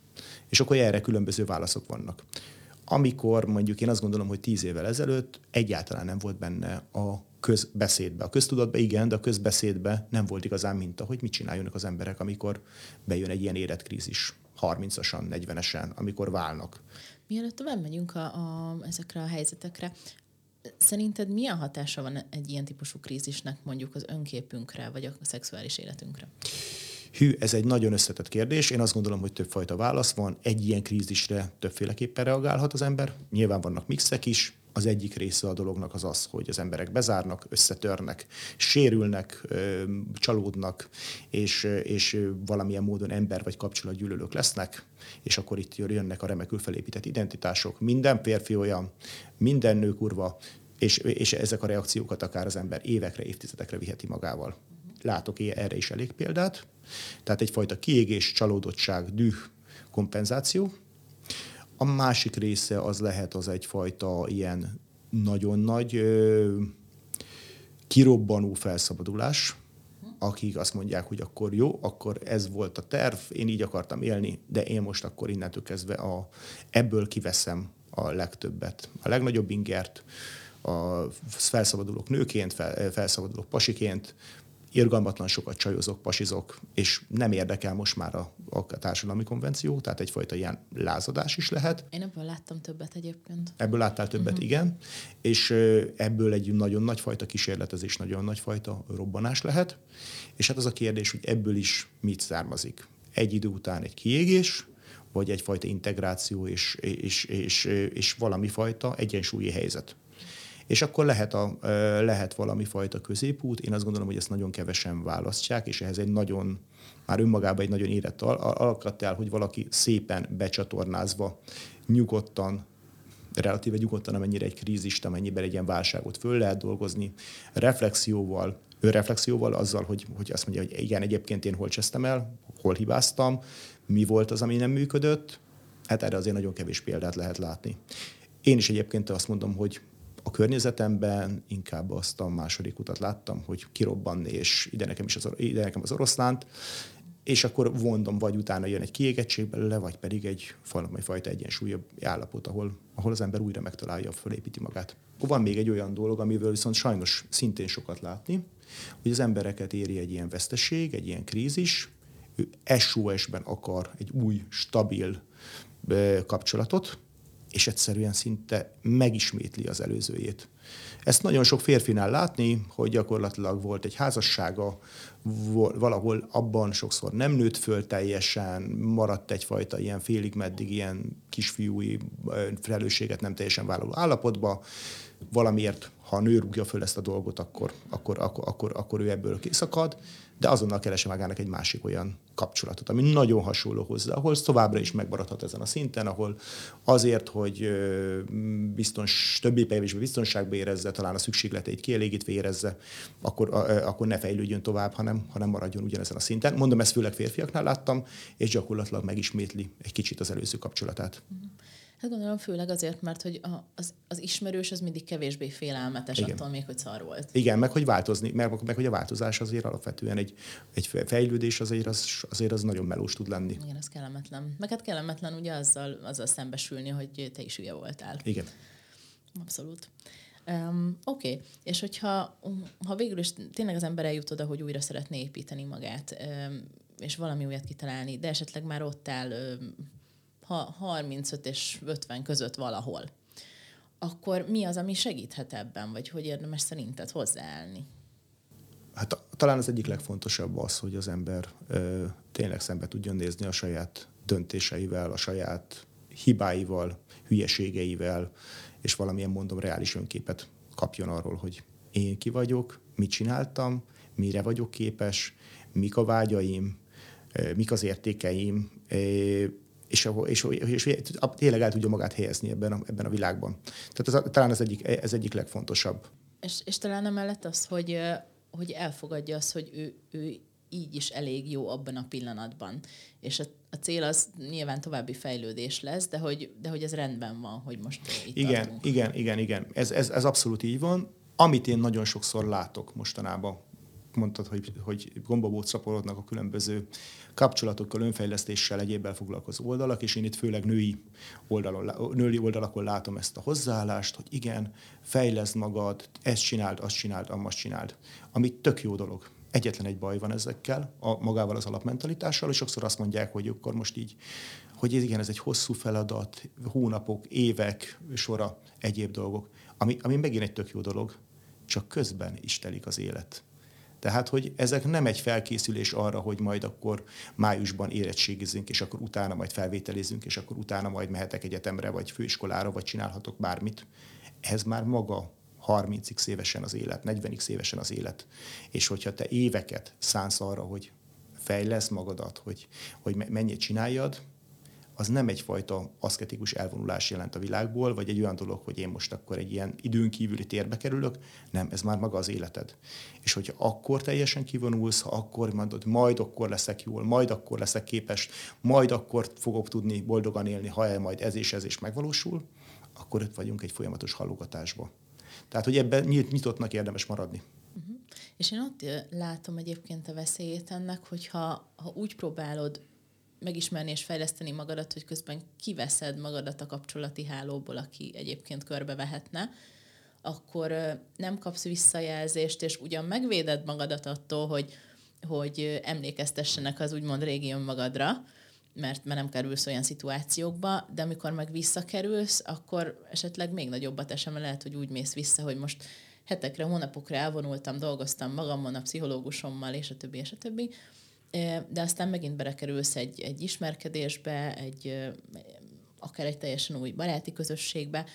és akkor erre különböző válaszok vannak. Amikor mondjuk én azt gondolom, hogy tíz évvel ezelőtt egyáltalán nem volt benne a közbeszédbe. A köztudatban igen, de a közbeszédbe nem volt igazán minta, hogy mit csináljanak az emberek, amikor bejön egy ilyen életkrízis, 30-asan, 40-esen, amikor válnak. Mielőtt tovább megyünk a, a, ezekre a helyzetekre, szerinted milyen hatása van egy ilyen típusú krízisnek mondjuk az önképünkre, vagy a szexuális életünkre? Hű, ez egy nagyon összetett kérdés. Én azt gondolom, hogy többfajta válasz van. Egy ilyen krízisre többféleképpen reagálhat az ember. Nyilván vannak mixek is. az egyik része a dolognak az az, hogy az emberek bezárnak, összetörnek, sérülnek, csalódnak, és, és valamilyen módon ember vagy kapcsolatgyűlölők lesznek, és akkor itt jönnek a remekül felépített identitások. Minden férfi olyan, minden nő kurva, és, és ezek a reakciókat akár az ember évekre, évtizedekre viheti magával. Látok erre is elég példát. Tehát egyfajta kiégés, csalódottság, düh, kompenzáció, a másik része az lehet az egyfajta ilyen nagyon nagy ö, kirobbanó felszabadulás, akik azt mondják, hogy akkor jó, akkor ez volt a terv, én így akartam élni, de én most akkor innentől kezdve a, ebből kiveszem a legtöbbet. A legnagyobb ingert, a felszabadulók nőként, fel, felszabadulók pasiként, irgalmatlan sokat csajozok, pasizok, és nem érdekel most már a, a társadalmi konvenció, tehát egyfajta ilyen lázadás is lehet. Én ebből láttam többet egyébként. Ebből láttál többet, uh-huh. igen, és ebből egy nagyon nagyfajta kísérletezés, nagyon nagyfajta robbanás lehet, és hát az a kérdés, hogy ebből is mit származik. Egy idő után egy kiégés, vagy egyfajta integráció és, és, és, és valami fajta egyensúlyi helyzet és akkor lehet, a, lehet valami fajta középút. Én azt gondolom, hogy ezt nagyon kevesen választják, és ehhez egy nagyon, már önmagában egy nagyon érett alkattál, hogy valaki szépen becsatornázva, nyugodtan, relatíve nyugodtan, amennyire egy krízist, amennyiben egy ilyen válságot föl lehet dolgozni, reflexióval, önreflexióval, azzal, hogy, hogy azt mondja, hogy igen, egyébként én hol csesztem el, hol hibáztam, mi volt az, ami nem működött, hát erre azért nagyon kevés példát lehet látni. Én is egyébként azt mondom, hogy a környezetemben inkább azt a második utat láttam, hogy kirobbanni, és ide nekem is az, ide nekem az oroszlánt, és akkor vondom, vagy utána jön egy kiégettség belőle, vagy pedig egy valami fajta egyensúlyabb állapot, ahol, ahol az ember újra megtalálja, fölépíti magát. Van még egy olyan dolog, amivel viszont sajnos szintén sokat látni, hogy az embereket éri egy ilyen veszteség, egy ilyen krízis, ő SOS-ben akar egy új, stabil kapcsolatot, és egyszerűen szinte megismétli az előzőjét. Ezt nagyon sok férfinál látni, hogy gyakorlatilag volt egy házassága, valahol abban sokszor nem nőtt föl teljesen, maradt egyfajta ilyen félig meddig ilyen kisfiúi felelősséget nem teljesen vállaló állapotba, valamiért, ha a nő rúgja föl ezt a dolgot, akkor, akkor, akkor, akkor, akkor ő ebből kiszakad, de azonnal keresi magának egy másik olyan kapcsolatot, ami nagyon hasonló hozzá, ahol továbbra is megmaradhat ezen a szinten, ahol azért, hogy biztons, többé kevésbé biztonságban érezze, talán a szükségleteit kielégítve érezze, akkor, akkor ne fejlődjön tovább, hanem, hanem maradjon ugyanezen a szinten. Mondom, ezt főleg férfiaknál láttam, és gyakorlatilag megismétli egy kicsit az előző kapcsolatát. Mm-hmm. Hát gondolom főleg azért, mert hogy a, az, az ismerős az mindig kevésbé félelmetes Igen. attól még, hogy szar volt. Igen, meg hogy változni, meg, meg hogy a változás azért alapvetően egy, egy fejlődés azért az, azért az nagyon melós tud lenni. Igen, az kellemetlen. Meg hát kellemetlen ugye azzal, azzal szembesülni, hogy te is hülye voltál. Igen. Abszolút. Um, Oké, okay. és hogyha ha végül is tényleg az ember eljut oda, hogy újra szeretné építeni magát, um, és valami újat kitalálni, de esetleg már ott áll um, 35 és 50 között valahol, akkor mi az, ami segíthet ebben, vagy hogy érdemes szerinted hozzáállni? Hát talán az egyik legfontosabb az, hogy az ember ö, tényleg szembe tudjon nézni a saját döntéseivel, a saját hibáival, hülyeségeivel, és valamilyen mondom reális önképet kapjon arról, hogy én ki vagyok, mit csináltam, mire vagyok képes, mik a vágyaim, mik az értékeim, és, és, és, és tényleg el tudja magát helyezni ebben a, ebben a világban. Tehát ez, talán ez egyik, ez egyik legfontosabb. És, és talán emellett az, hogy, hogy elfogadja azt, hogy ő, ő így is elég jó abban a pillanatban. És a, a cél az nyilván további fejlődés lesz, de hogy, de hogy ez rendben van, hogy most itt Igen, tartunk. igen, igen, igen. Ez, ez, ez abszolút így van. Amit én nagyon sokszor látok mostanában, mondtad, hogy, hogy gombabót szaporodnak a különböző kapcsolatokkal, önfejlesztéssel, egyébbel foglalkozó oldalak, és én itt főleg női, oldalon, női oldalakon látom ezt a hozzáállást, hogy igen, fejleszd magad, ezt csináld, azt csináld, azt csináld. Ami tök jó dolog. Egyetlen egy baj van ezekkel, a, magával az alapmentalitással, és sokszor azt mondják, hogy akkor most így, hogy igen, ez egy hosszú feladat, hónapok, évek sora, egyéb dolgok, ami, ami megint egy tök jó dolog, csak közben is telik az élet. Tehát, hogy ezek nem egy felkészülés arra, hogy majd akkor májusban érettségizünk, és akkor utána majd felvételizünk, és akkor utána majd mehetek egyetemre, vagy főiskolára, vagy csinálhatok bármit. ez már maga 30x évesen az élet, 40x évesen az élet. És hogyha te éveket szánsz arra, hogy fejlesz magadat, hogy, hogy mennyit csináljad, az nem egyfajta aszketikus elvonulás jelent a világból, vagy egy olyan dolog, hogy én most akkor egy ilyen időn kívüli térbe kerülök, nem, ez már maga az életed. És hogyha akkor teljesen kivonulsz, ha akkor mondod, majd akkor leszek jól, majd akkor leszek képes, majd akkor fogok tudni boldogan élni, ha el majd ez és ez is megvalósul, akkor ott vagyunk egy folyamatos halogatásba. Tehát, hogy ebben nyitottnak érdemes maradni. Uh-huh. És én ott látom egyébként a veszélyét ennek, hogyha ha úgy próbálod megismerni és fejleszteni magadat, hogy közben kiveszed magadat a kapcsolati hálóból, aki egyébként körbevehetne, akkor nem kapsz visszajelzést, és ugyan megvéded magadat attól, hogy, hogy emlékeztessenek az úgymond régi önmagadra, mert, mert nem kerülsz olyan szituációkba, de amikor meg visszakerülsz, akkor esetleg még nagyobbat esem, lehet, hogy úgy mész vissza, hogy most hetekre, hónapokra elvonultam, dolgoztam magamon, a pszichológusommal, és a többi, és a többi, de aztán megint belekerülsz egy, egy ismerkedésbe, egy, akár egy teljesen új baráti közösségbe,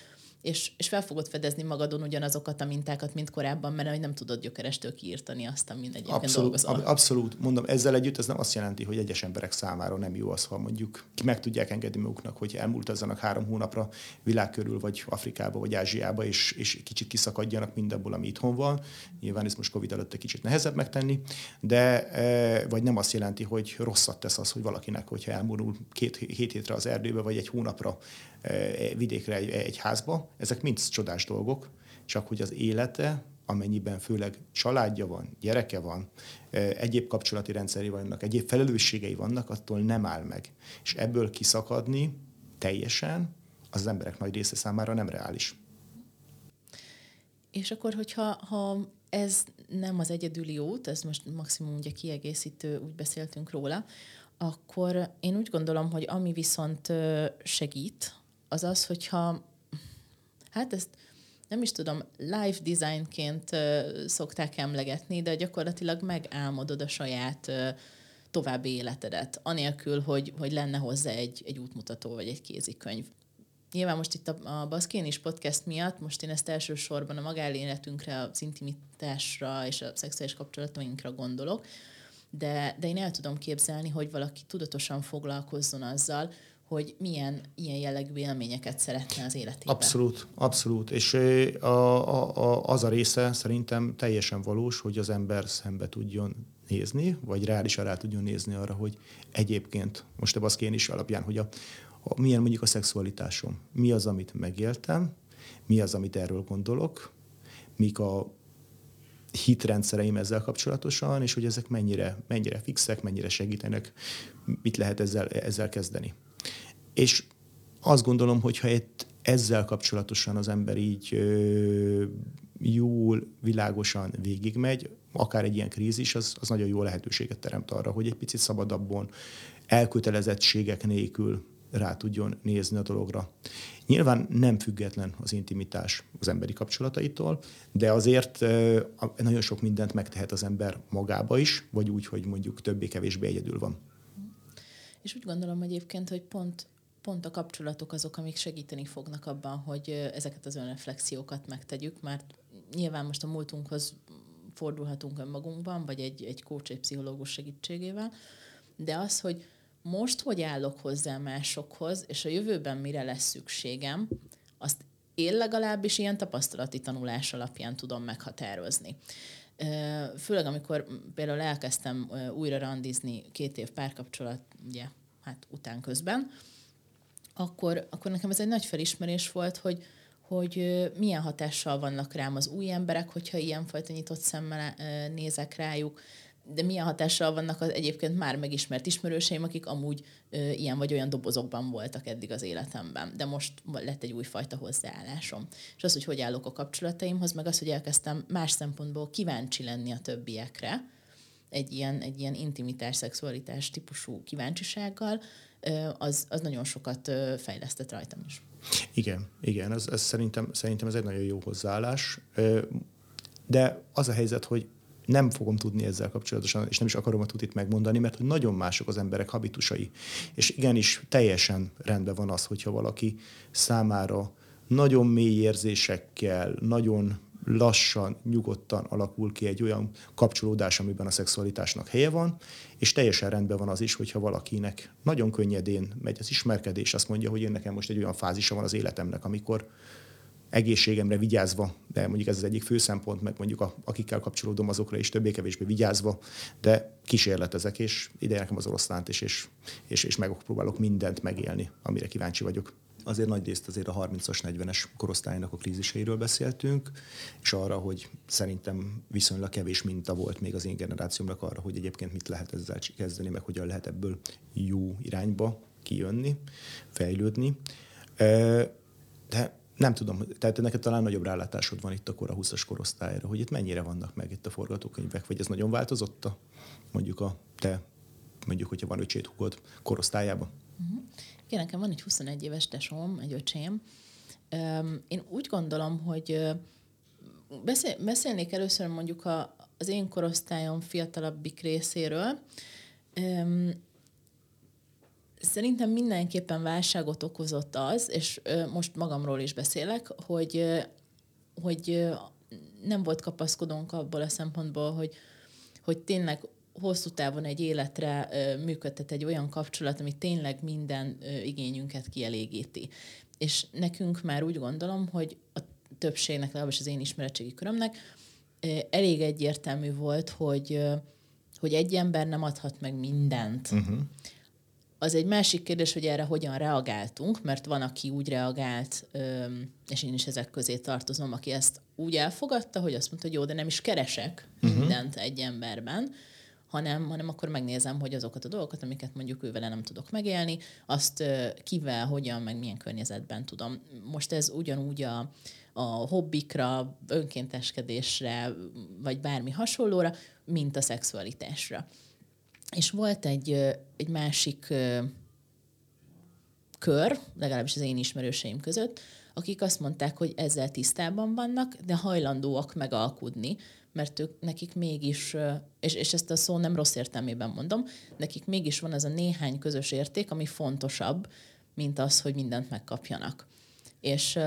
és, és fel fogod fedezni magadon ugyanazokat a mintákat, mint korábban, mert hogy nem tudod gyökerestől kiírtani azt, amin egyébként abszolút, dolgozol. Abszolút, mondom, ezzel együtt ez nem azt jelenti, hogy egyes emberek számára nem jó az, ha mondjuk meg tudják engedni maguknak, hogy elmúltazzanak három hónapra világ körül, vagy Afrikába, vagy Ázsiába, és, és kicsit kiszakadjanak mindabból, ami itthon van. Nyilván ez most Covid előtt egy kicsit nehezebb megtenni, de e, vagy nem azt jelenti, hogy rosszat tesz az, hogy valakinek, hogyha elmúlul két hét hétre az erdőbe, vagy egy hónapra vidékre egy, egy házba, ezek mind csodás dolgok, csak hogy az élete, amennyiben főleg családja van, gyereke van, egyéb kapcsolati rendszeri vannak, egyéb felelősségei vannak, attól nem áll meg. És ebből kiszakadni teljesen az, az emberek nagy része számára nem reális. És akkor, hogyha ha ez nem az egyedüli út, ez most maximum ugye kiegészítő, úgy beszéltünk róla, akkor én úgy gondolom, hogy ami viszont segít, az az, hogyha hát ezt nem is tudom, life designként uh, szokták emlegetni, de gyakorlatilag megálmodod a saját uh, további életedet, anélkül, hogy, hogy lenne hozzá egy, egy útmutató vagy egy kézikönyv. Nyilván most itt a, a Baszkén is podcast miatt, most én ezt elsősorban a magánéletünkre, az intimitásra és a szexuális kapcsolatainkra gondolok, de, de én el tudom képzelni, hogy valaki tudatosan foglalkozzon azzal, hogy milyen ilyen jellegű élményeket szeretne az életében. Abszolút, abszolút. És a, a, a, az a része szerintem teljesen valós, hogy az ember szembe tudjon nézni, vagy reálisan rá tudjon nézni arra, hogy egyébként, most a baszkén is alapján, hogy a, a, milyen mondjuk a szexualitásom, mi az, amit megéltem, mi az, amit erről gondolok, mik a hitrendszereim ezzel kapcsolatosan, és hogy ezek mennyire, mennyire fixek, mennyire segítenek, mit lehet ezzel, ezzel kezdeni. És azt gondolom, hogy ha itt ezzel kapcsolatosan az ember így ö, jól, világosan végigmegy, akár egy ilyen krízis, az, az nagyon jó lehetőséget teremt arra, hogy egy picit szabadabban, elkötelezettségek nélkül rá tudjon nézni a dologra. Nyilván nem független az intimitás az emberi kapcsolataitól, de azért nagyon sok mindent megtehet az ember magába is, vagy úgy, hogy mondjuk többé-kevésbé egyedül van. És úgy gondolom egyébként, hogy pont pont a kapcsolatok azok, amik segíteni fognak abban, hogy ezeket az önreflexiókat megtegyük, mert nyilván most a múltunkhoz fordulhatunk önmagunkban, vagy egy, egy coach, egy pszichológus segítségével, de az, hogy most hogy állok hozzá másokhoz, és a jövőben mire lesz szükségem, azt én legalábbis ilyen tapasztalati tanulás alapján tudom meghatározni. Főleg, amikor például elkezdtem újra randizni két év párkapcsolat, ugye, hát után közben, akkor, akkor nekem ez egy nagy felismerés volt, hogy, hogy milyen hatással vannak rám az új emberek, hogyha ilyenfajta nyitott szemmel nézek rájuk, de milyen hatással vannak az egyébként már megismert ismerőseim, akik amúgy ö, ilyen vagy olyan dobozokban voltak eddig az életemben, de most lett egy újfajta hozzáállásom. És az, hogy hogy állok a kapcsolataimhoz, meg az, hogy elkezdtem más szempontból kíváncsi lenni a többiekre, egy ilyen, egy ilyen intimitás, szexualitás típusú kíváncsisággal, az, az nagyon sokat fejlesztett rajtam is. Igen, igen, ez, ez szerintem, szerintem ez egy nagyon jó hozzáállás. De az a helyzet, hogy nem fogom tudni ezzel kapcsolatosan, és nem is akarom a tutit megmondani, mert hogy nagyon mások az emberek habitusai. És igenis teljesen rendben van az, hogyha valaki számára nagyon mély érzésekkel, nagyon lassan, nyugodtan alakul ki egy olyan kapcsolódás, amiben a szexualitásnak helye van, és teljesen rendben van az is, hogyha valakinek nagyon könnyedén megy az ismerkedés, azt mondja, hogy én nekem most egy olyan fázisa van az életemnek, amikor egészségemre vigyázva, de mondjuk ez az egyik fő szempont, meg mondjuk a, akikkel kapcsolódom azokra is többé-kevésbé vigyázva, de kísérletezek, és ide nekem az oroszlánt is, és, és, és megpróbálok mindent megélni, amire kíváncsi vagyok azért nagy részt azért a 30-as, 40-es korosztálynak a kríziseiről beszéltünk, és arra, hogy szerintem viszonylag kevés minta volt még az én generációmnak arra, hogy egyébként mit lehet ezzel kezdeni, meg hogyan lehet ebből jó irányba kijönni, fejlődni. De nem tudom, tehát neked talán nagyobb rálátásod van itt akkor a 20-as korosztályra, hogy itt mennyire vannak meg itt a forgatókönyvek, vagy ez nagyon változott a, mondjuk a te, mondjuk, hogyha van öcsét hugod korosztályában? Uh-huh. Igen, nekem van egy 21 éves tesóm, egy öcsém. Én úgy gondolom, hogy beszél, beszélnék először mondjuk a, az én korosztályom fiatalabbik részéről. Szerintem mindenképpen válságot okozott az, és most magamról is beszélek, hogy, hogy nem volt kapaszkodónk abból a szempontból, hogy, hogy tényleg hosszú távon egy életre működtet egy olyan kapcsolat, ami tényleg minden igényünket kielégíti. És nekünk már úgy gondolom, hogy a többségnek, legalábbis az én ismeretségi körömnek elég egyértelmű volt, hogy, hogy egy ember nem adhat meg mindent. Uh-huh. Az egy másik kérdés, hogy erre hogyan reagáltunk, mert van, aki úgy reagált, és én is ezek közé tartozom, aki ezt úgy elfogadta, hogy azt mondta, hogy jó, de nem is keresek uh-huh. mindent egy emberben, hanem, hanem akkor megnézem, hogy azokat a dolgokat, amiket mondjuk ővele nem tudok megélni, azt kivel, hogyan, meg milyen környezetben tudom. Most ez ugyanúgy a, a hobbikra, önkénteskedésre, vagy bármi hasonlóra, mint a szexualitásra. És volt egy, egy másik kör, legalábbis az én ismerőseim között, akik azt mondták, hogy ezzel tisztában vannak, de hajlandóak megalkudni, mert ők, nekik mégis, és, és ezt a szó nem rossz értelmében mondom, nekik mégis van ez a néhány közös érték, ami fontosabb, mint az, hogy mindent megkapjanak. És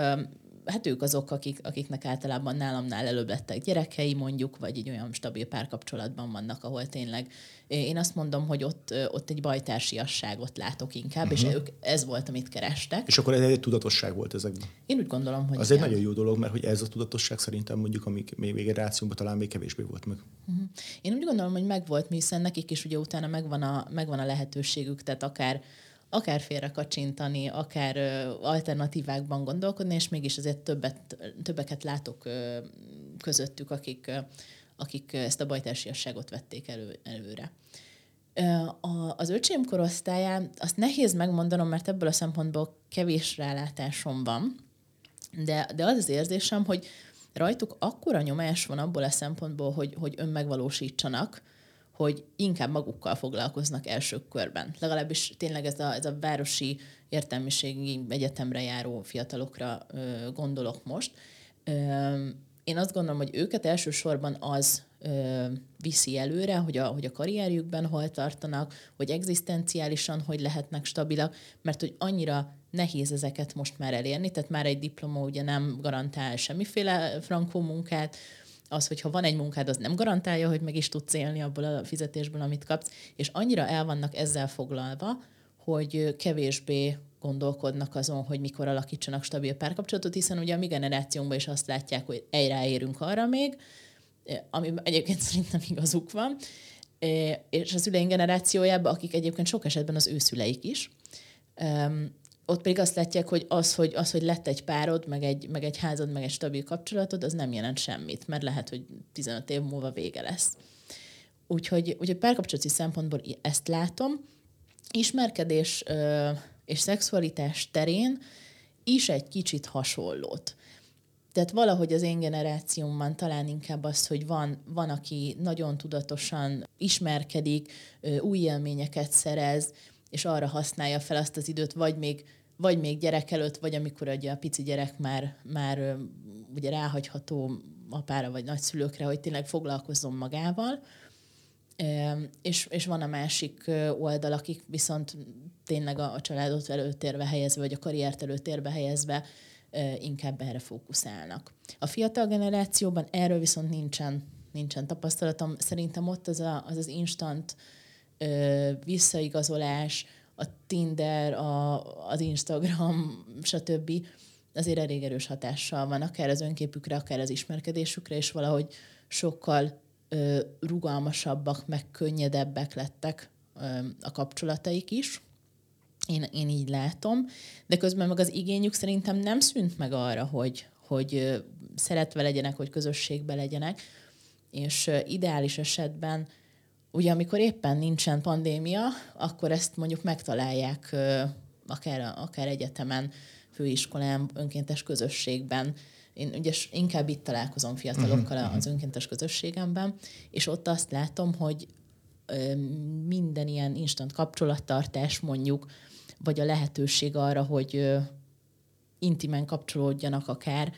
hát ők azok, akik, akiknek általában nálamnál előbb lettek gyerekei mondjuk, vagy egy olyan stabil párkapcsolatban vannak, ahol tényleg én azt mondom, hogy ott, ott egy bajtársiasságot látok inkább, uh-huh. és mhm. ők, ez volt, amit kerestek. És akkor ez egy tudatosság volt ezekben? Én úgy gondolom, hogy Az igen. egy nagyon jó dolog, mert hogy ez a tudatosság szerintem mondjuk, amik még generációban talán még kevésbé volt meg. Uh-huh. Én úgy gondolom, hogy megvolt, hiszen nekik is ugye utána megvan a, megvan a lehetőségük, tehát akár akár félre kacsintani, akár alternatívákban gondolkodni, és mégis azért többet, többeket látok közöttük, akik, akik ezt a bajtársiasságot vették elő, előre. A, az öcsém korosztályán azt nehéz megmondanom, mert ebből a szempontból kevés rálátásom van, de, de az az érzésem, hogy rajtuk akkora nyomás van abból a szempontból, hogy, hogy önmegvalósítsanak, hogy inkább magukkal foglalkoznak első körben. Legalábbis tényleg ez a, ez a városi értelmiségi egyetemre járó fiatalokra ö, gondolok most. Ö, én azt gondolom, hogy őket elsősorban az ö, viszi előre, hogy a, hogy a karrierjükben hol tartanak, hogy egzisztenciálisan hogy lehetnek stabilak, mert hogy annyira nehéz ezeket most már elérni, tehát már egy diploma ugye nem garantál semmiféle frankó munkát, az, hogyha van egy munkád, az nem garantálja, hogy meg is tudsz élni abból a fizetésből, amit kapsz, és annyira el vannak ezzel foglalva, hogy kevésbé gondolkodnak azon, hogy mikor alakítsanak stabil párkapcsolatot, hiszen ugye a mi generációnkban is azt látják, hogy egy ráérünk arra még, ami egyébként szerintem igazuk van, és az szüleink generációjában, akik egyébként sok esetben az ő szüleik is, ott pedig azt látják, hogy az, hogy, az, hogy lett egy párod, meg egy, meg egy házad, meg egy stabil kapcsolatod, az nem jelent semmit, mert lehet, hogy 15 év múlva vége lesz. Úgyhogy, úgyhogy párkapcsolati szempontból ezt látom. Ismerkedés ö, és szexualitás terén is egy kicsit hasonlót. Tehát valahogy az én generációmban talán inkább az, hogy van, van aki nagyon tudatosan ismerkedik, új élményeket szerez, és arra használja fel azt az időt, vagy még, vagy még gyerek előtt, vagy amikor ugye a pici gyerek már, már ugye ráhagyható apára vagy nagyszülőkre, hogy tényleg foglalkozzon magával. És, és van a másik oldal, akik viszont tényleg a, a családot előtérbe helyezve, vagy a karriert előtérbe helyezve inkább erre fókuszálnak. A fiatal generációban erről viszont nincsen, nincsen tapasztalatom. Szerintem ott az a, az, az instant ö, visszaigazolás, a Tinder, a, az Instagram, stb. azért elég erős hatással van, akár az önképükre, akár az ismerkedésükre, és valahogy sokkal ö, rugalmasabbak, meg könnyedebbek lettek ö, a kapcsolataik is. Én, én így látom, de közben meg az igényük szerintem nem szűnt meg arra, hogy, hogy szeretve legyenek, hogy közösségbe legyenek, és ideális esetben ugye amikor éppen nincsen pandémia, akkor ezt mondjuk megtalálják akár, akár egyetemen, főiskolán, önkéntes közösségben. Én ugye inkább itt találkozom fiatalokkal uh-huh. az önkéntes közösségemben, és ott azt látom, hogy minden ilyen instant kapcsolattartás mondjuk, vagy a lehetőség arra, hogy intimen kapcsolódjanak akár,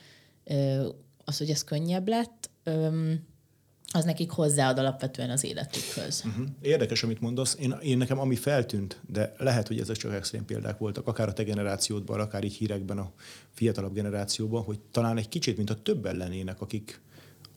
az, hogy ez könnyebb lett, az nekik hozzáad alapvetően az életükhöz. Uh-huh. Érdekes, amit mondasz. Én, én nekem ami feltűnt, de lehet, hogy ezek csak extrém példák voltak, akár a te generációdban, akár így hírekben a fiatalabb generációban, hogy talán egy kicsit, mint a többen lennének, akik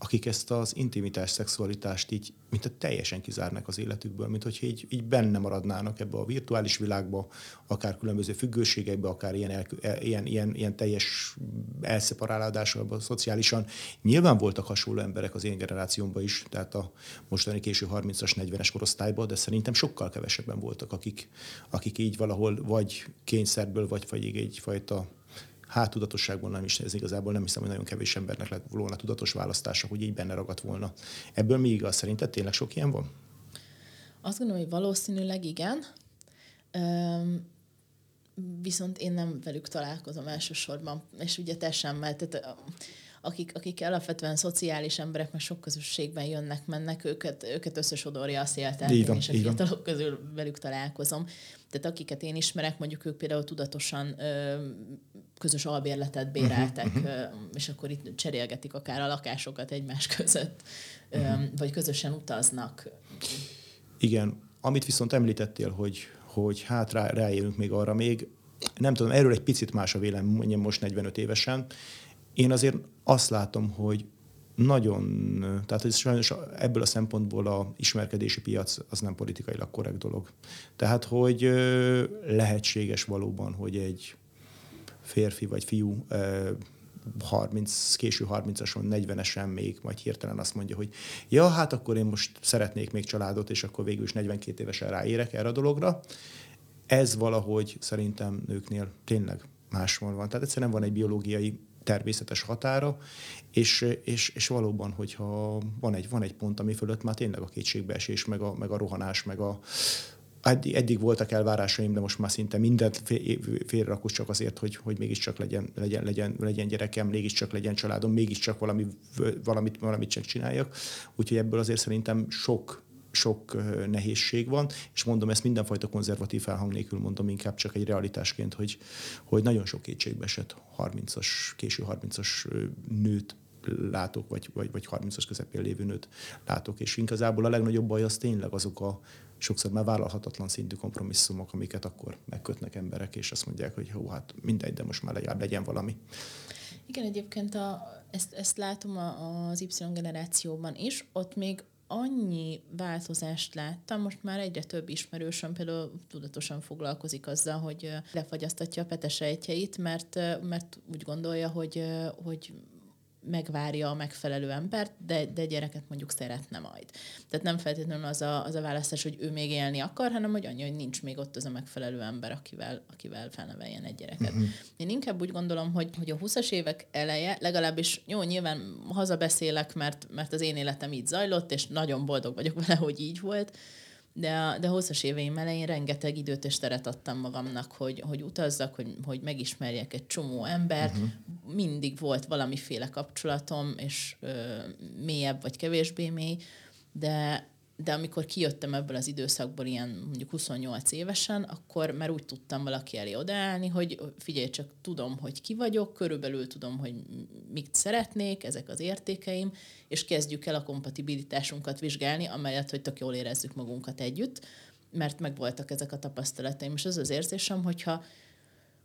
akik ezt az intimitás, szexualitást így, mint a teljesen kizárnak az életükből, mint hogy így, így benne maradnának ebbe a virtuális világba, akár különböző függőségekbe, akár ilyen, el, e, ilyen, ilyen, ilyen teljes elszeparálódásban szociálisan. Nyilván voltak hasonló emberek az én generációmban is, tehát a mostani késő 30-as, 40-es korosztályban, de szerintem sokkal kevesebben voltak, akik, akik így valahol vagy kényszerből, vagy, vagy egyfajta hát tudatosságban nem is, ez igazából nem hiszem, hogy nagyon kevés embernek lett volna tudatos választása, hogy így benne ragadt volna. Ebből mi igaz? Szerinted tényleg sok ilyen van? Azt gondolom, hogy valószínűleg igen. Üm, viszont én nem velük találkozom elsősorban, és ugye te sem, mert tehát, akik, akik alapvetően szociális emberek, mert sok közösségben jönnek, mennek, őket, őket összesodorja a szélteltem, és a fiatalok közül velük találkozom. Tehát akiket én ismerek, mondjuk ők például tudatosan ö, közös albérletet béreltek, uh-huh, uh-huh. És akkor itt cserélgetik akár a lakásokat egymás között, ö, uh-huh. vagy közösen utaznak. Igen, amit viszont említettél, hogy, hogy hát rá, ráérünk még arra még, nem tudom, erről egy picit más a véleményem most 45 évesen. Én azért azt látom, hogy nagyon, tehát ez sajnos ebből a szempontból a ismerkedési piac az nem politikailag korrekt dolog. Tehát, hogy lehetséges valóban, hogy egy férfi vagy fiú 30, késő 30-ason, 40-esen még majd hirtelen azt mondja, hogy ja, hát akkor én most szeretnék még családot, és akkor végül is 42 évesen ráérek erre a dologra. Ez valahogy szerintem nőknél tényleg máshol van. Tehát egyszerűen van egy biológiai természetes határa, és, és, és valóban, hogyha van egy, van egy pont, ami fölött már tényleg a kétségbeesés, meg a, meg a rohanás, meg a, eddig, voltak elvárásaim, de most már szinte mindent félrerakos csak azért, hogy, hogy mégiscsak legyen, legyen, legyen, legyen gyerekem, mégiscsak legyen családom, mégiscsak valami, valamit, valamit csak csináljak. Úgyhogy ebből azért szerintem sok sok nehézség van, és mondom ezt mindenfajta konzervatív felhang nélkül mondom inkább csak egy realitásként, hogy, hogy nagyon sok kétségbe esett 30-as, késő 30-as nőt látok, vagy, vagy, vagy 30-as közepén lévő nőt látok, és igazából a legnagyobb baj az tényleg azok a sokszor már vállalhatatlan szintű kompromisszumok, amiket akkor megkötnek emberek, és azt mondják, hogy hú, hát mindegy, de most már legalább legyen valami. Igen, egyébként a, ezt, ezt látom az Y generációban is, ott még annyi változást láttam, most már egyre több ismerősöm például tudatosan foglalkozik azzal, hogy lefagyasztatja a petesejtjeit, mert, mert úgy gondolja, hogy, hogy megvárja a megfelelő embert, de, de gyereket mondjuk szeretne majd. Tehát nem feltétlenül az a, az a választás, hogy ő még élni akar, hanem hogy annyi, hogy nincs még ott az a megfelelő ember, akivel, akivel felneveljen egy gyereket. Uh-huh. Én inkább úgy gondolom, hogy, hogy a 20-as évek eleje, legalábbis jó, nyilván hazabeszélek, mert, mert az én életem így zajlott, és nagyon boldog vagyok vele, hogy így volt, de a, de a 20-as éveim elején rengeteg időt és teret adtam magamnak, hogy, hogy utazzak, hogy, hogy megismerjek egy csomó embert. Uh-huh. Mindig volt valamiféle kapcsolatom, és ö, mélyebb vagy kevésbé mély, de, de amikor kijöttem ebből az időszakból ilyen mondjuk 28 évesen, akkor már úgy tudtam valaki elé odaállni, hogy figyelj, csak tudom, hogy ki vagyok, körülbelül tudom, hogy mit szeretnék, ezek az értékeim, és kezdjük el a kompatibilitásunkat vizsgálni, amelyet, hogy tök jól érezzük magunkat együtt, mert megvoltak ezek a tapasztalataim, és az az érzésem, hogyha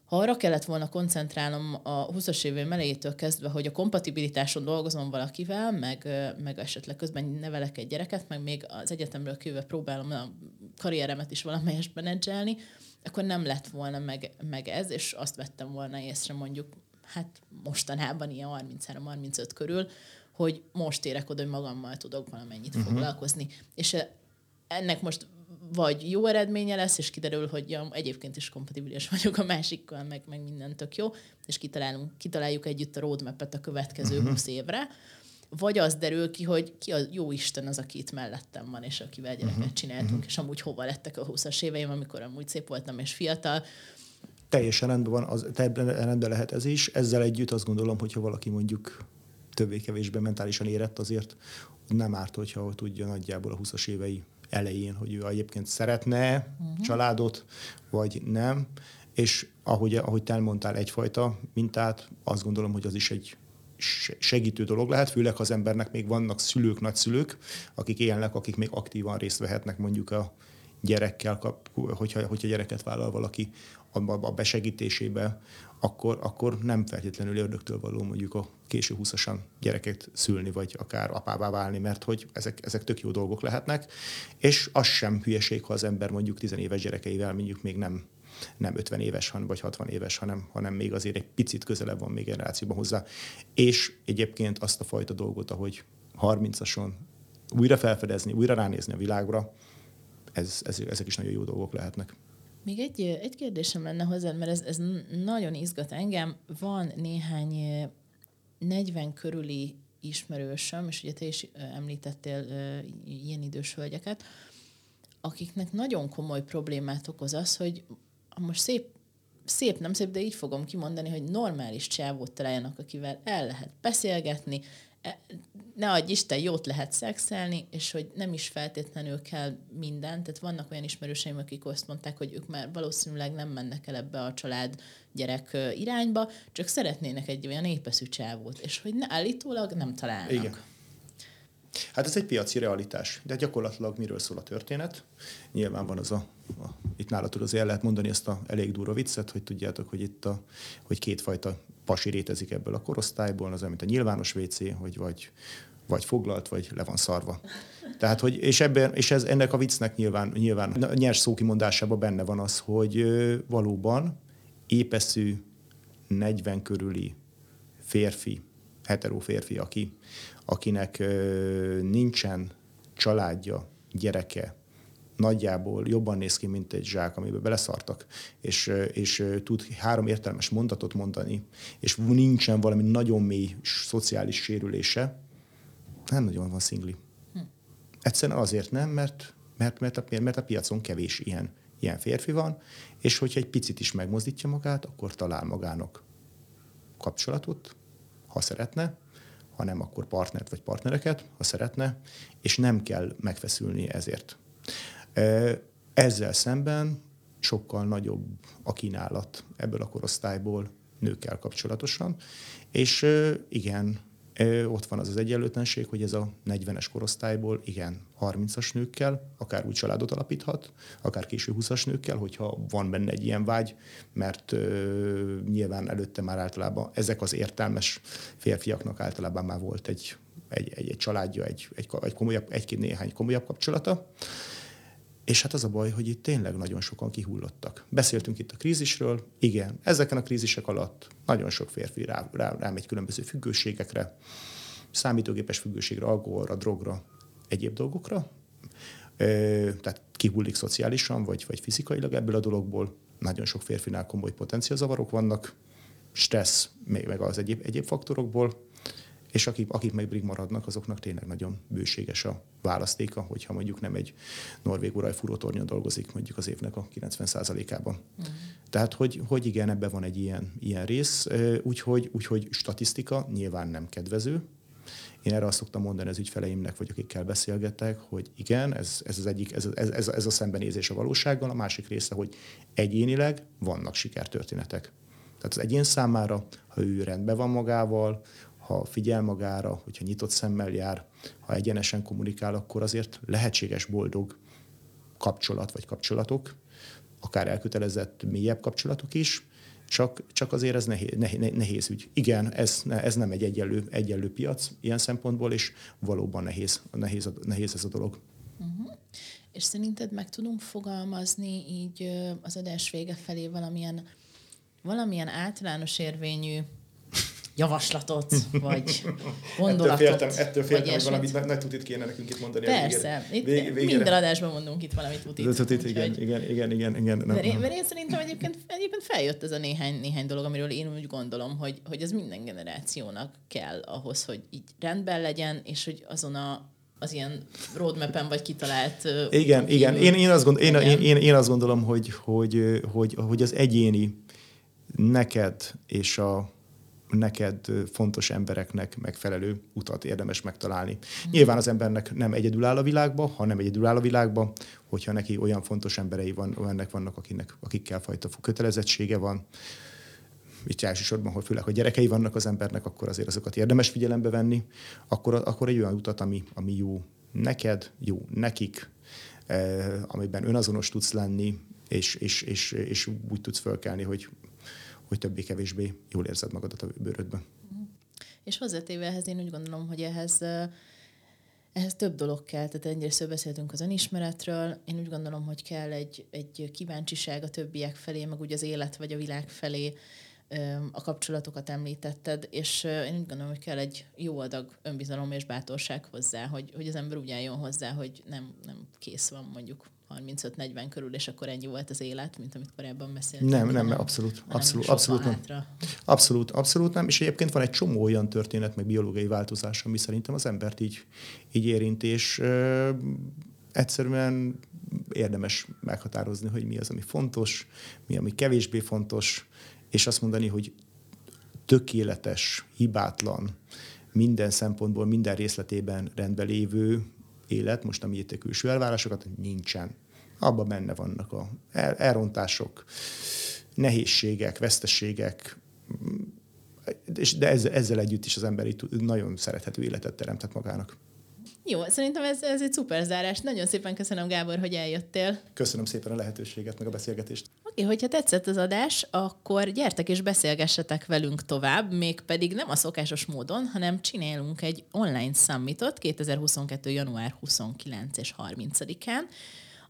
ha arra kellett volna koncentrálnom a 20-as évém elejétől kezdve, hogy a kompatibilitáson dolgozom valakivel, meg, meg esetleg közben nevelek egy gyereket, meg még az egyetemről kívül próbálom a karrieremet is valamelyest menedzselni, akkor nem lett volna meg, meg ez, és azt vettem volna észre mondjuk, hát mostanában ilyen 33-35 körül, hogy most érek oda, hogy magammal tudok valamennyit uh-huh. foglalkozni. És ennek most vagy jó eredménye lesz, és kiderül, hogy ja, egyébként is kompatibilis vagyok a másikkal, meg, meg minden tök jó, és kitalálunk, kitaláljuk együtt a roadmap-et a következő uh-huh. 20 évre, vagy az derül ki, hogy ki a jó Isten az, aki itt mellettem van, és akivel gyereket uh-huh. csináltunk, uh-huh. és amúgy hova lettek a 20-as éveim, amikor amúgy szép voltam és fiatal. Teljesen rendben van, az, rendben lehet ez is. Ezzel együtt azt gondolom, hogyha valaki mondjuk többé-kevésbé mentálisan érett, azért nem árt, hogyha tudja nagyjából a 20-as évei elején, hogy ő egyébként szeretne uh-huh. családot, vagy nem. És ahogy, ahogy te elmondtál egyfajta mintát, azt gondolom, hogy az is egy segítő dolog lehet, főleg ha az embernek még vannak szülők, nagyszülők, akik élnek, akik még aktívan részt vehetnek mondjuk a gyerekkel, hogyha, hogyha gyereket vállal valaki a besegítésébe, akkor, akkor nem feltétlenül ördögtől való mondjuk a késő húszasan gyereket szülni, vagy akár apává válni, mert hogy ezek, ezek tök jó dolgok lehetnek, és az sem hülyeség, ha az ember mondjuk tizenéves gyerekeivel mondjuk még nem nem 50 éves, vagy 60 éves, hanem, hanem még azért egy picit közelebb van még generációban hozzá. És egyébként azt a fajta dolgot, ahogy 30-ason újra felfedezni, újra ránézni a világra, ez, ez, ezek is nagyon jó dolgok lehetnek. Még egy, egy kérdésem lenne hozzád, mert ez, ez nagyon izgat engem. Van néhány 40 körüli ismerősöm, és ugye te is említettél ilyen idős hölgyeket, akiknek nagyon komoly problémát okoz az, hogy most szép, szép, nem szép, de így fogom kimondani, hogy normális csávót találjanak, akivel el lehet beszélgetni, ne adj Isten, jót lehet szexelni, és hogy nem is feltétlenül kell minden. Tehát vannak olyan ismerőseim, akik azt mondták, hogy ők már valószínűleg nem mennek el ebbe a család gyerek irányba, csak szeretnének egy olyan épeszű csávót, és hogy ne, állítólag nem találnak. Igen. Hát ez egy piaci realitás, de gyakorlatilag miről szól a történet? Nyilván van az a itt nálatok azért el lehet mondani ezt a elég durva viccet, hogy tudjátok, hogy itt a, hogy kétfajta pasi rétezik ebből a korosztályból, az, mint a nyilvános WC, hogy vagy, vagy foglalt, vagy le van szarva. Tehát, hogy, és, ebben, és ez, ennek a viccnek nyilván, nyilván a nyers szókimondásában benne van az, hogy valóban épeszű 40 körüli férfi, hetero férfi, aki, akinek nincsen családja, gyereke, nagyjából jobban néz ki, mint egy zsák, amiben beleszartak, és, és tud három értelmes mondatot mondani, és nincsen valami nagyon mély szociális sérülése, nem nagyon van szingli. Hm. Egyszerűen azért nem, mert, mert, mert, a, mert a piacon kevés ilyen, ilyen férfi van, és hogyha egy picit is megmozdítja magát, akkor talál magának kapcsolatot, ha szeretne, ha nem, akkor partnert vagy partnereket, ha szeretne, és nem kell megfeszülni ezért. Ezzel szemben sokkal nagyobb a kínálat ebből a korosztályból nőkkel kapcsolatosan, és igen, ott van az az egyenlőtlenség, hogy ez a 40-es korosztályból, igen, 30-as nőkkel, akár úgy családot alapíthat, akár késő 20-as nőkkel, hogyha van benne egy ilyen vágy, mert ö, nyilván előtte már általában ezek az értelmes férfiaknak általában már volt egy, egy, egy, egy családja, egy, egy, egy komolyabb, egy-két néhány komolyabb kapcsolata. És hát az a baj, hogy itt tényleg nagyon sokan kihullottak. Beszéltünk itt a krízisről, igen, ezeken a krízisek alatt nagyon sok férfi rá, rá, rámegy különböző függőségekre, számítógépes függőségre, alkoholra, drogra, egyéb dolgokra. Ö, tehát kihullik szociálisan, vagy, vagy fizikailag ebből a dologból. Nagyon sok férfinál komoly potenciálzavarok vannak, stressz, még meg az egyéb, egyéb faktorokból és akik, akik meg brig maradnak, azoknak tényleg nagyon bőséges a választéka, hogyha mondjuk nem egy norvég uraj furótornyon dolgozik mondjuk az évnek a 90%-ában. Mm. Tehát, hogy, hogy igen, ebben van egy ilyen, ilyen rész, úgyhogy, úgyhogy statisztika nyilván nem kedvező, én erre azt szoktam mondani az ügyfeleimnek, vagy akikkel beszélgetek, hogy igen, ez, ez az egyik, ez, ez, ez, ez a szembenézés a valósággal, a másik része, hogy egyénileg vannak sikertörténetek. Tehát az egyén számára, ha ő rendben van magával, ha figyel magára, hogyha nyitott szemmel jár, ha egyenesen kommunikál, akkor azért lehetséges boldog kapcsolat vagy kapcsolatok, akár elkötelezett mélyebb kapcsolatok is, csak, csak azért ez nehéz, nehéz, nehéz ügy. Igen, ez, ez nem egy egyenlő, egyenlő piac ilyen szempontból, és valóban nehéz, nehéz, nehéz ez a dolog. Uh-huh. És szerinted meg tudunk fogalmazni így az adás vége felé valamilyen, valamilyen általános érvényű javaslatot, vagy gondolatot. Ettől féltem, ettől féltem hogy valamit nagy, nagy tutit kéne nekünk itt mondani. Persze, itt vég, végére. minden adásban mondunk itt valamit tutit. tutit igen, igen, igen, igen, igen. Nem, mert, én, mert én szerintem egyébként, egyébként feljött ez a néhány, néhány dolog, amiről én úgy gondolom, hogy, hogy ez minden generációnak kell ahhoz, hogy így rendben legyen, és hogy azon a, az ilyen roadmap-en vagy kitalált... Igen, igen. Én, én, azt gond, én, én, én, én azt gondolom, hogy, hogy, hogy, hogy az egyéni neked és a neked fontos embereknek megfelelő utat érdemes megtalálni. Nyilván az embernek nem egyedül áll a világba, ha nem egyedül áll a világba, hogyha neki olyan fontos emberei van, ennek vannak, akinek, akikkel fajta kötelezettsége van, itt elsősorban, hogy főleg, hogy gyerekei vannak az embernek, akkor azért azokat érdemes figyelembe venni, akkor, akkor egy olyan utat, ami, ami jó neked, jó nekik, eh, amiben önazonos tudsz lenni, és, és, és, és úgy tudsz fölkelni, hogy hogy többé-kevésbé jól érzed magadat a bőrödben. És hozzátéve ehhez én úgy gondolom, hogy ehhez ehhez több dolog kell, tehát ennyire beszéltünk az önismeretről. Én úgy gondolom, hogy kell egy, egy kíváncsiság a többiek felé, meg úgy az élet vagy a világ felé, a kapcsolatokat említetted, és én úgy gondolom, hogy kell egy jó adag önbizalom és bátorság hozzá, hogy, hogy az ember úgy álljon hozzá, hogy nem, nem kész van mondjuk 35-40 körül, és akkor ennyi volt az élet, mint amit korábban beszéltünk. Nem, nem, nem, abszolút, abszolút, abszolút nem. Abszolút, abszolút nem, és egyébként van egy csomó olyan történet, meg biológiai változás, ami szerintem az embert így, így érint, és ö, egyszerűen érdemes meghatározni, hogy mi az, ami fontos, mi, ami kevésbé fontos, és azt mondani, hogy tökéletes, hibátlan, minden szempontból, minden részletében rendben lévő élet, most ami itt a külső elvárásokat, nincsen. Abban benne vannak a elrontások, nehézségek, veszteségek, de ezzel, ezzel együtt is az ember nagyon szerethető életet teremtett magának. Jó, szerintem ez, ez egy szuper zárás. Nagyon szépen köszönöm, Gábor, hogy eljöttél. Köszönöm szépen a lehetőséget, meg a beszélgetést. Oké, okay, hogyha tetszett az adás, akkor gyertek és beszélgessetek velünk tovább, mégpedig nem a szokásos módon, hanem csinálunk egy online summitot 2022. január 29 és 30-án.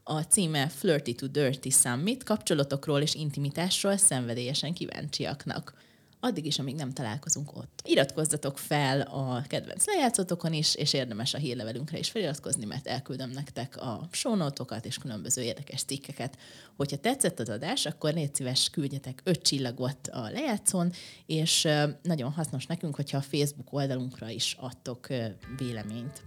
A címe Flirty to Dirty Summit, kapcsolatokról és intimitásról szenvedélyesen kíváncsiaknak addig is, amíg nem találkozunk ott. Iratkozzatok fel a kedvenc lejátszatokon is, és érdemes a hírlevelünkre is feliratkozni, mert elküldöm nektek a sónótokat és különböző érdekes cikkeket. Hogyha tetszett az adás, akkor légy szíves, küldjetek öt csillagot a lejátszón, és nagyon hasznos nekünk, hogyha a Facebook oldalunkra is adtok véleményt.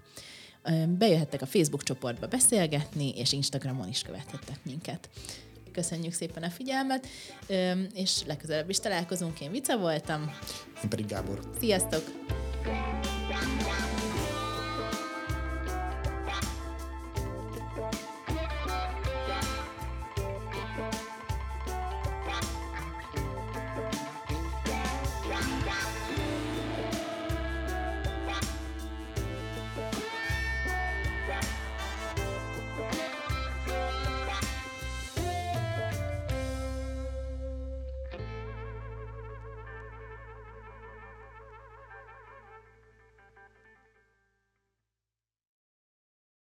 Bejöhettek a Facebook csoportba beszélgetni, és Instagramon is követhettek minket. Köszönjük szépen a figyelmet, és legközelebb is találkozunk. Én Vica voltam. Én pedig Gábor. Sziasztok!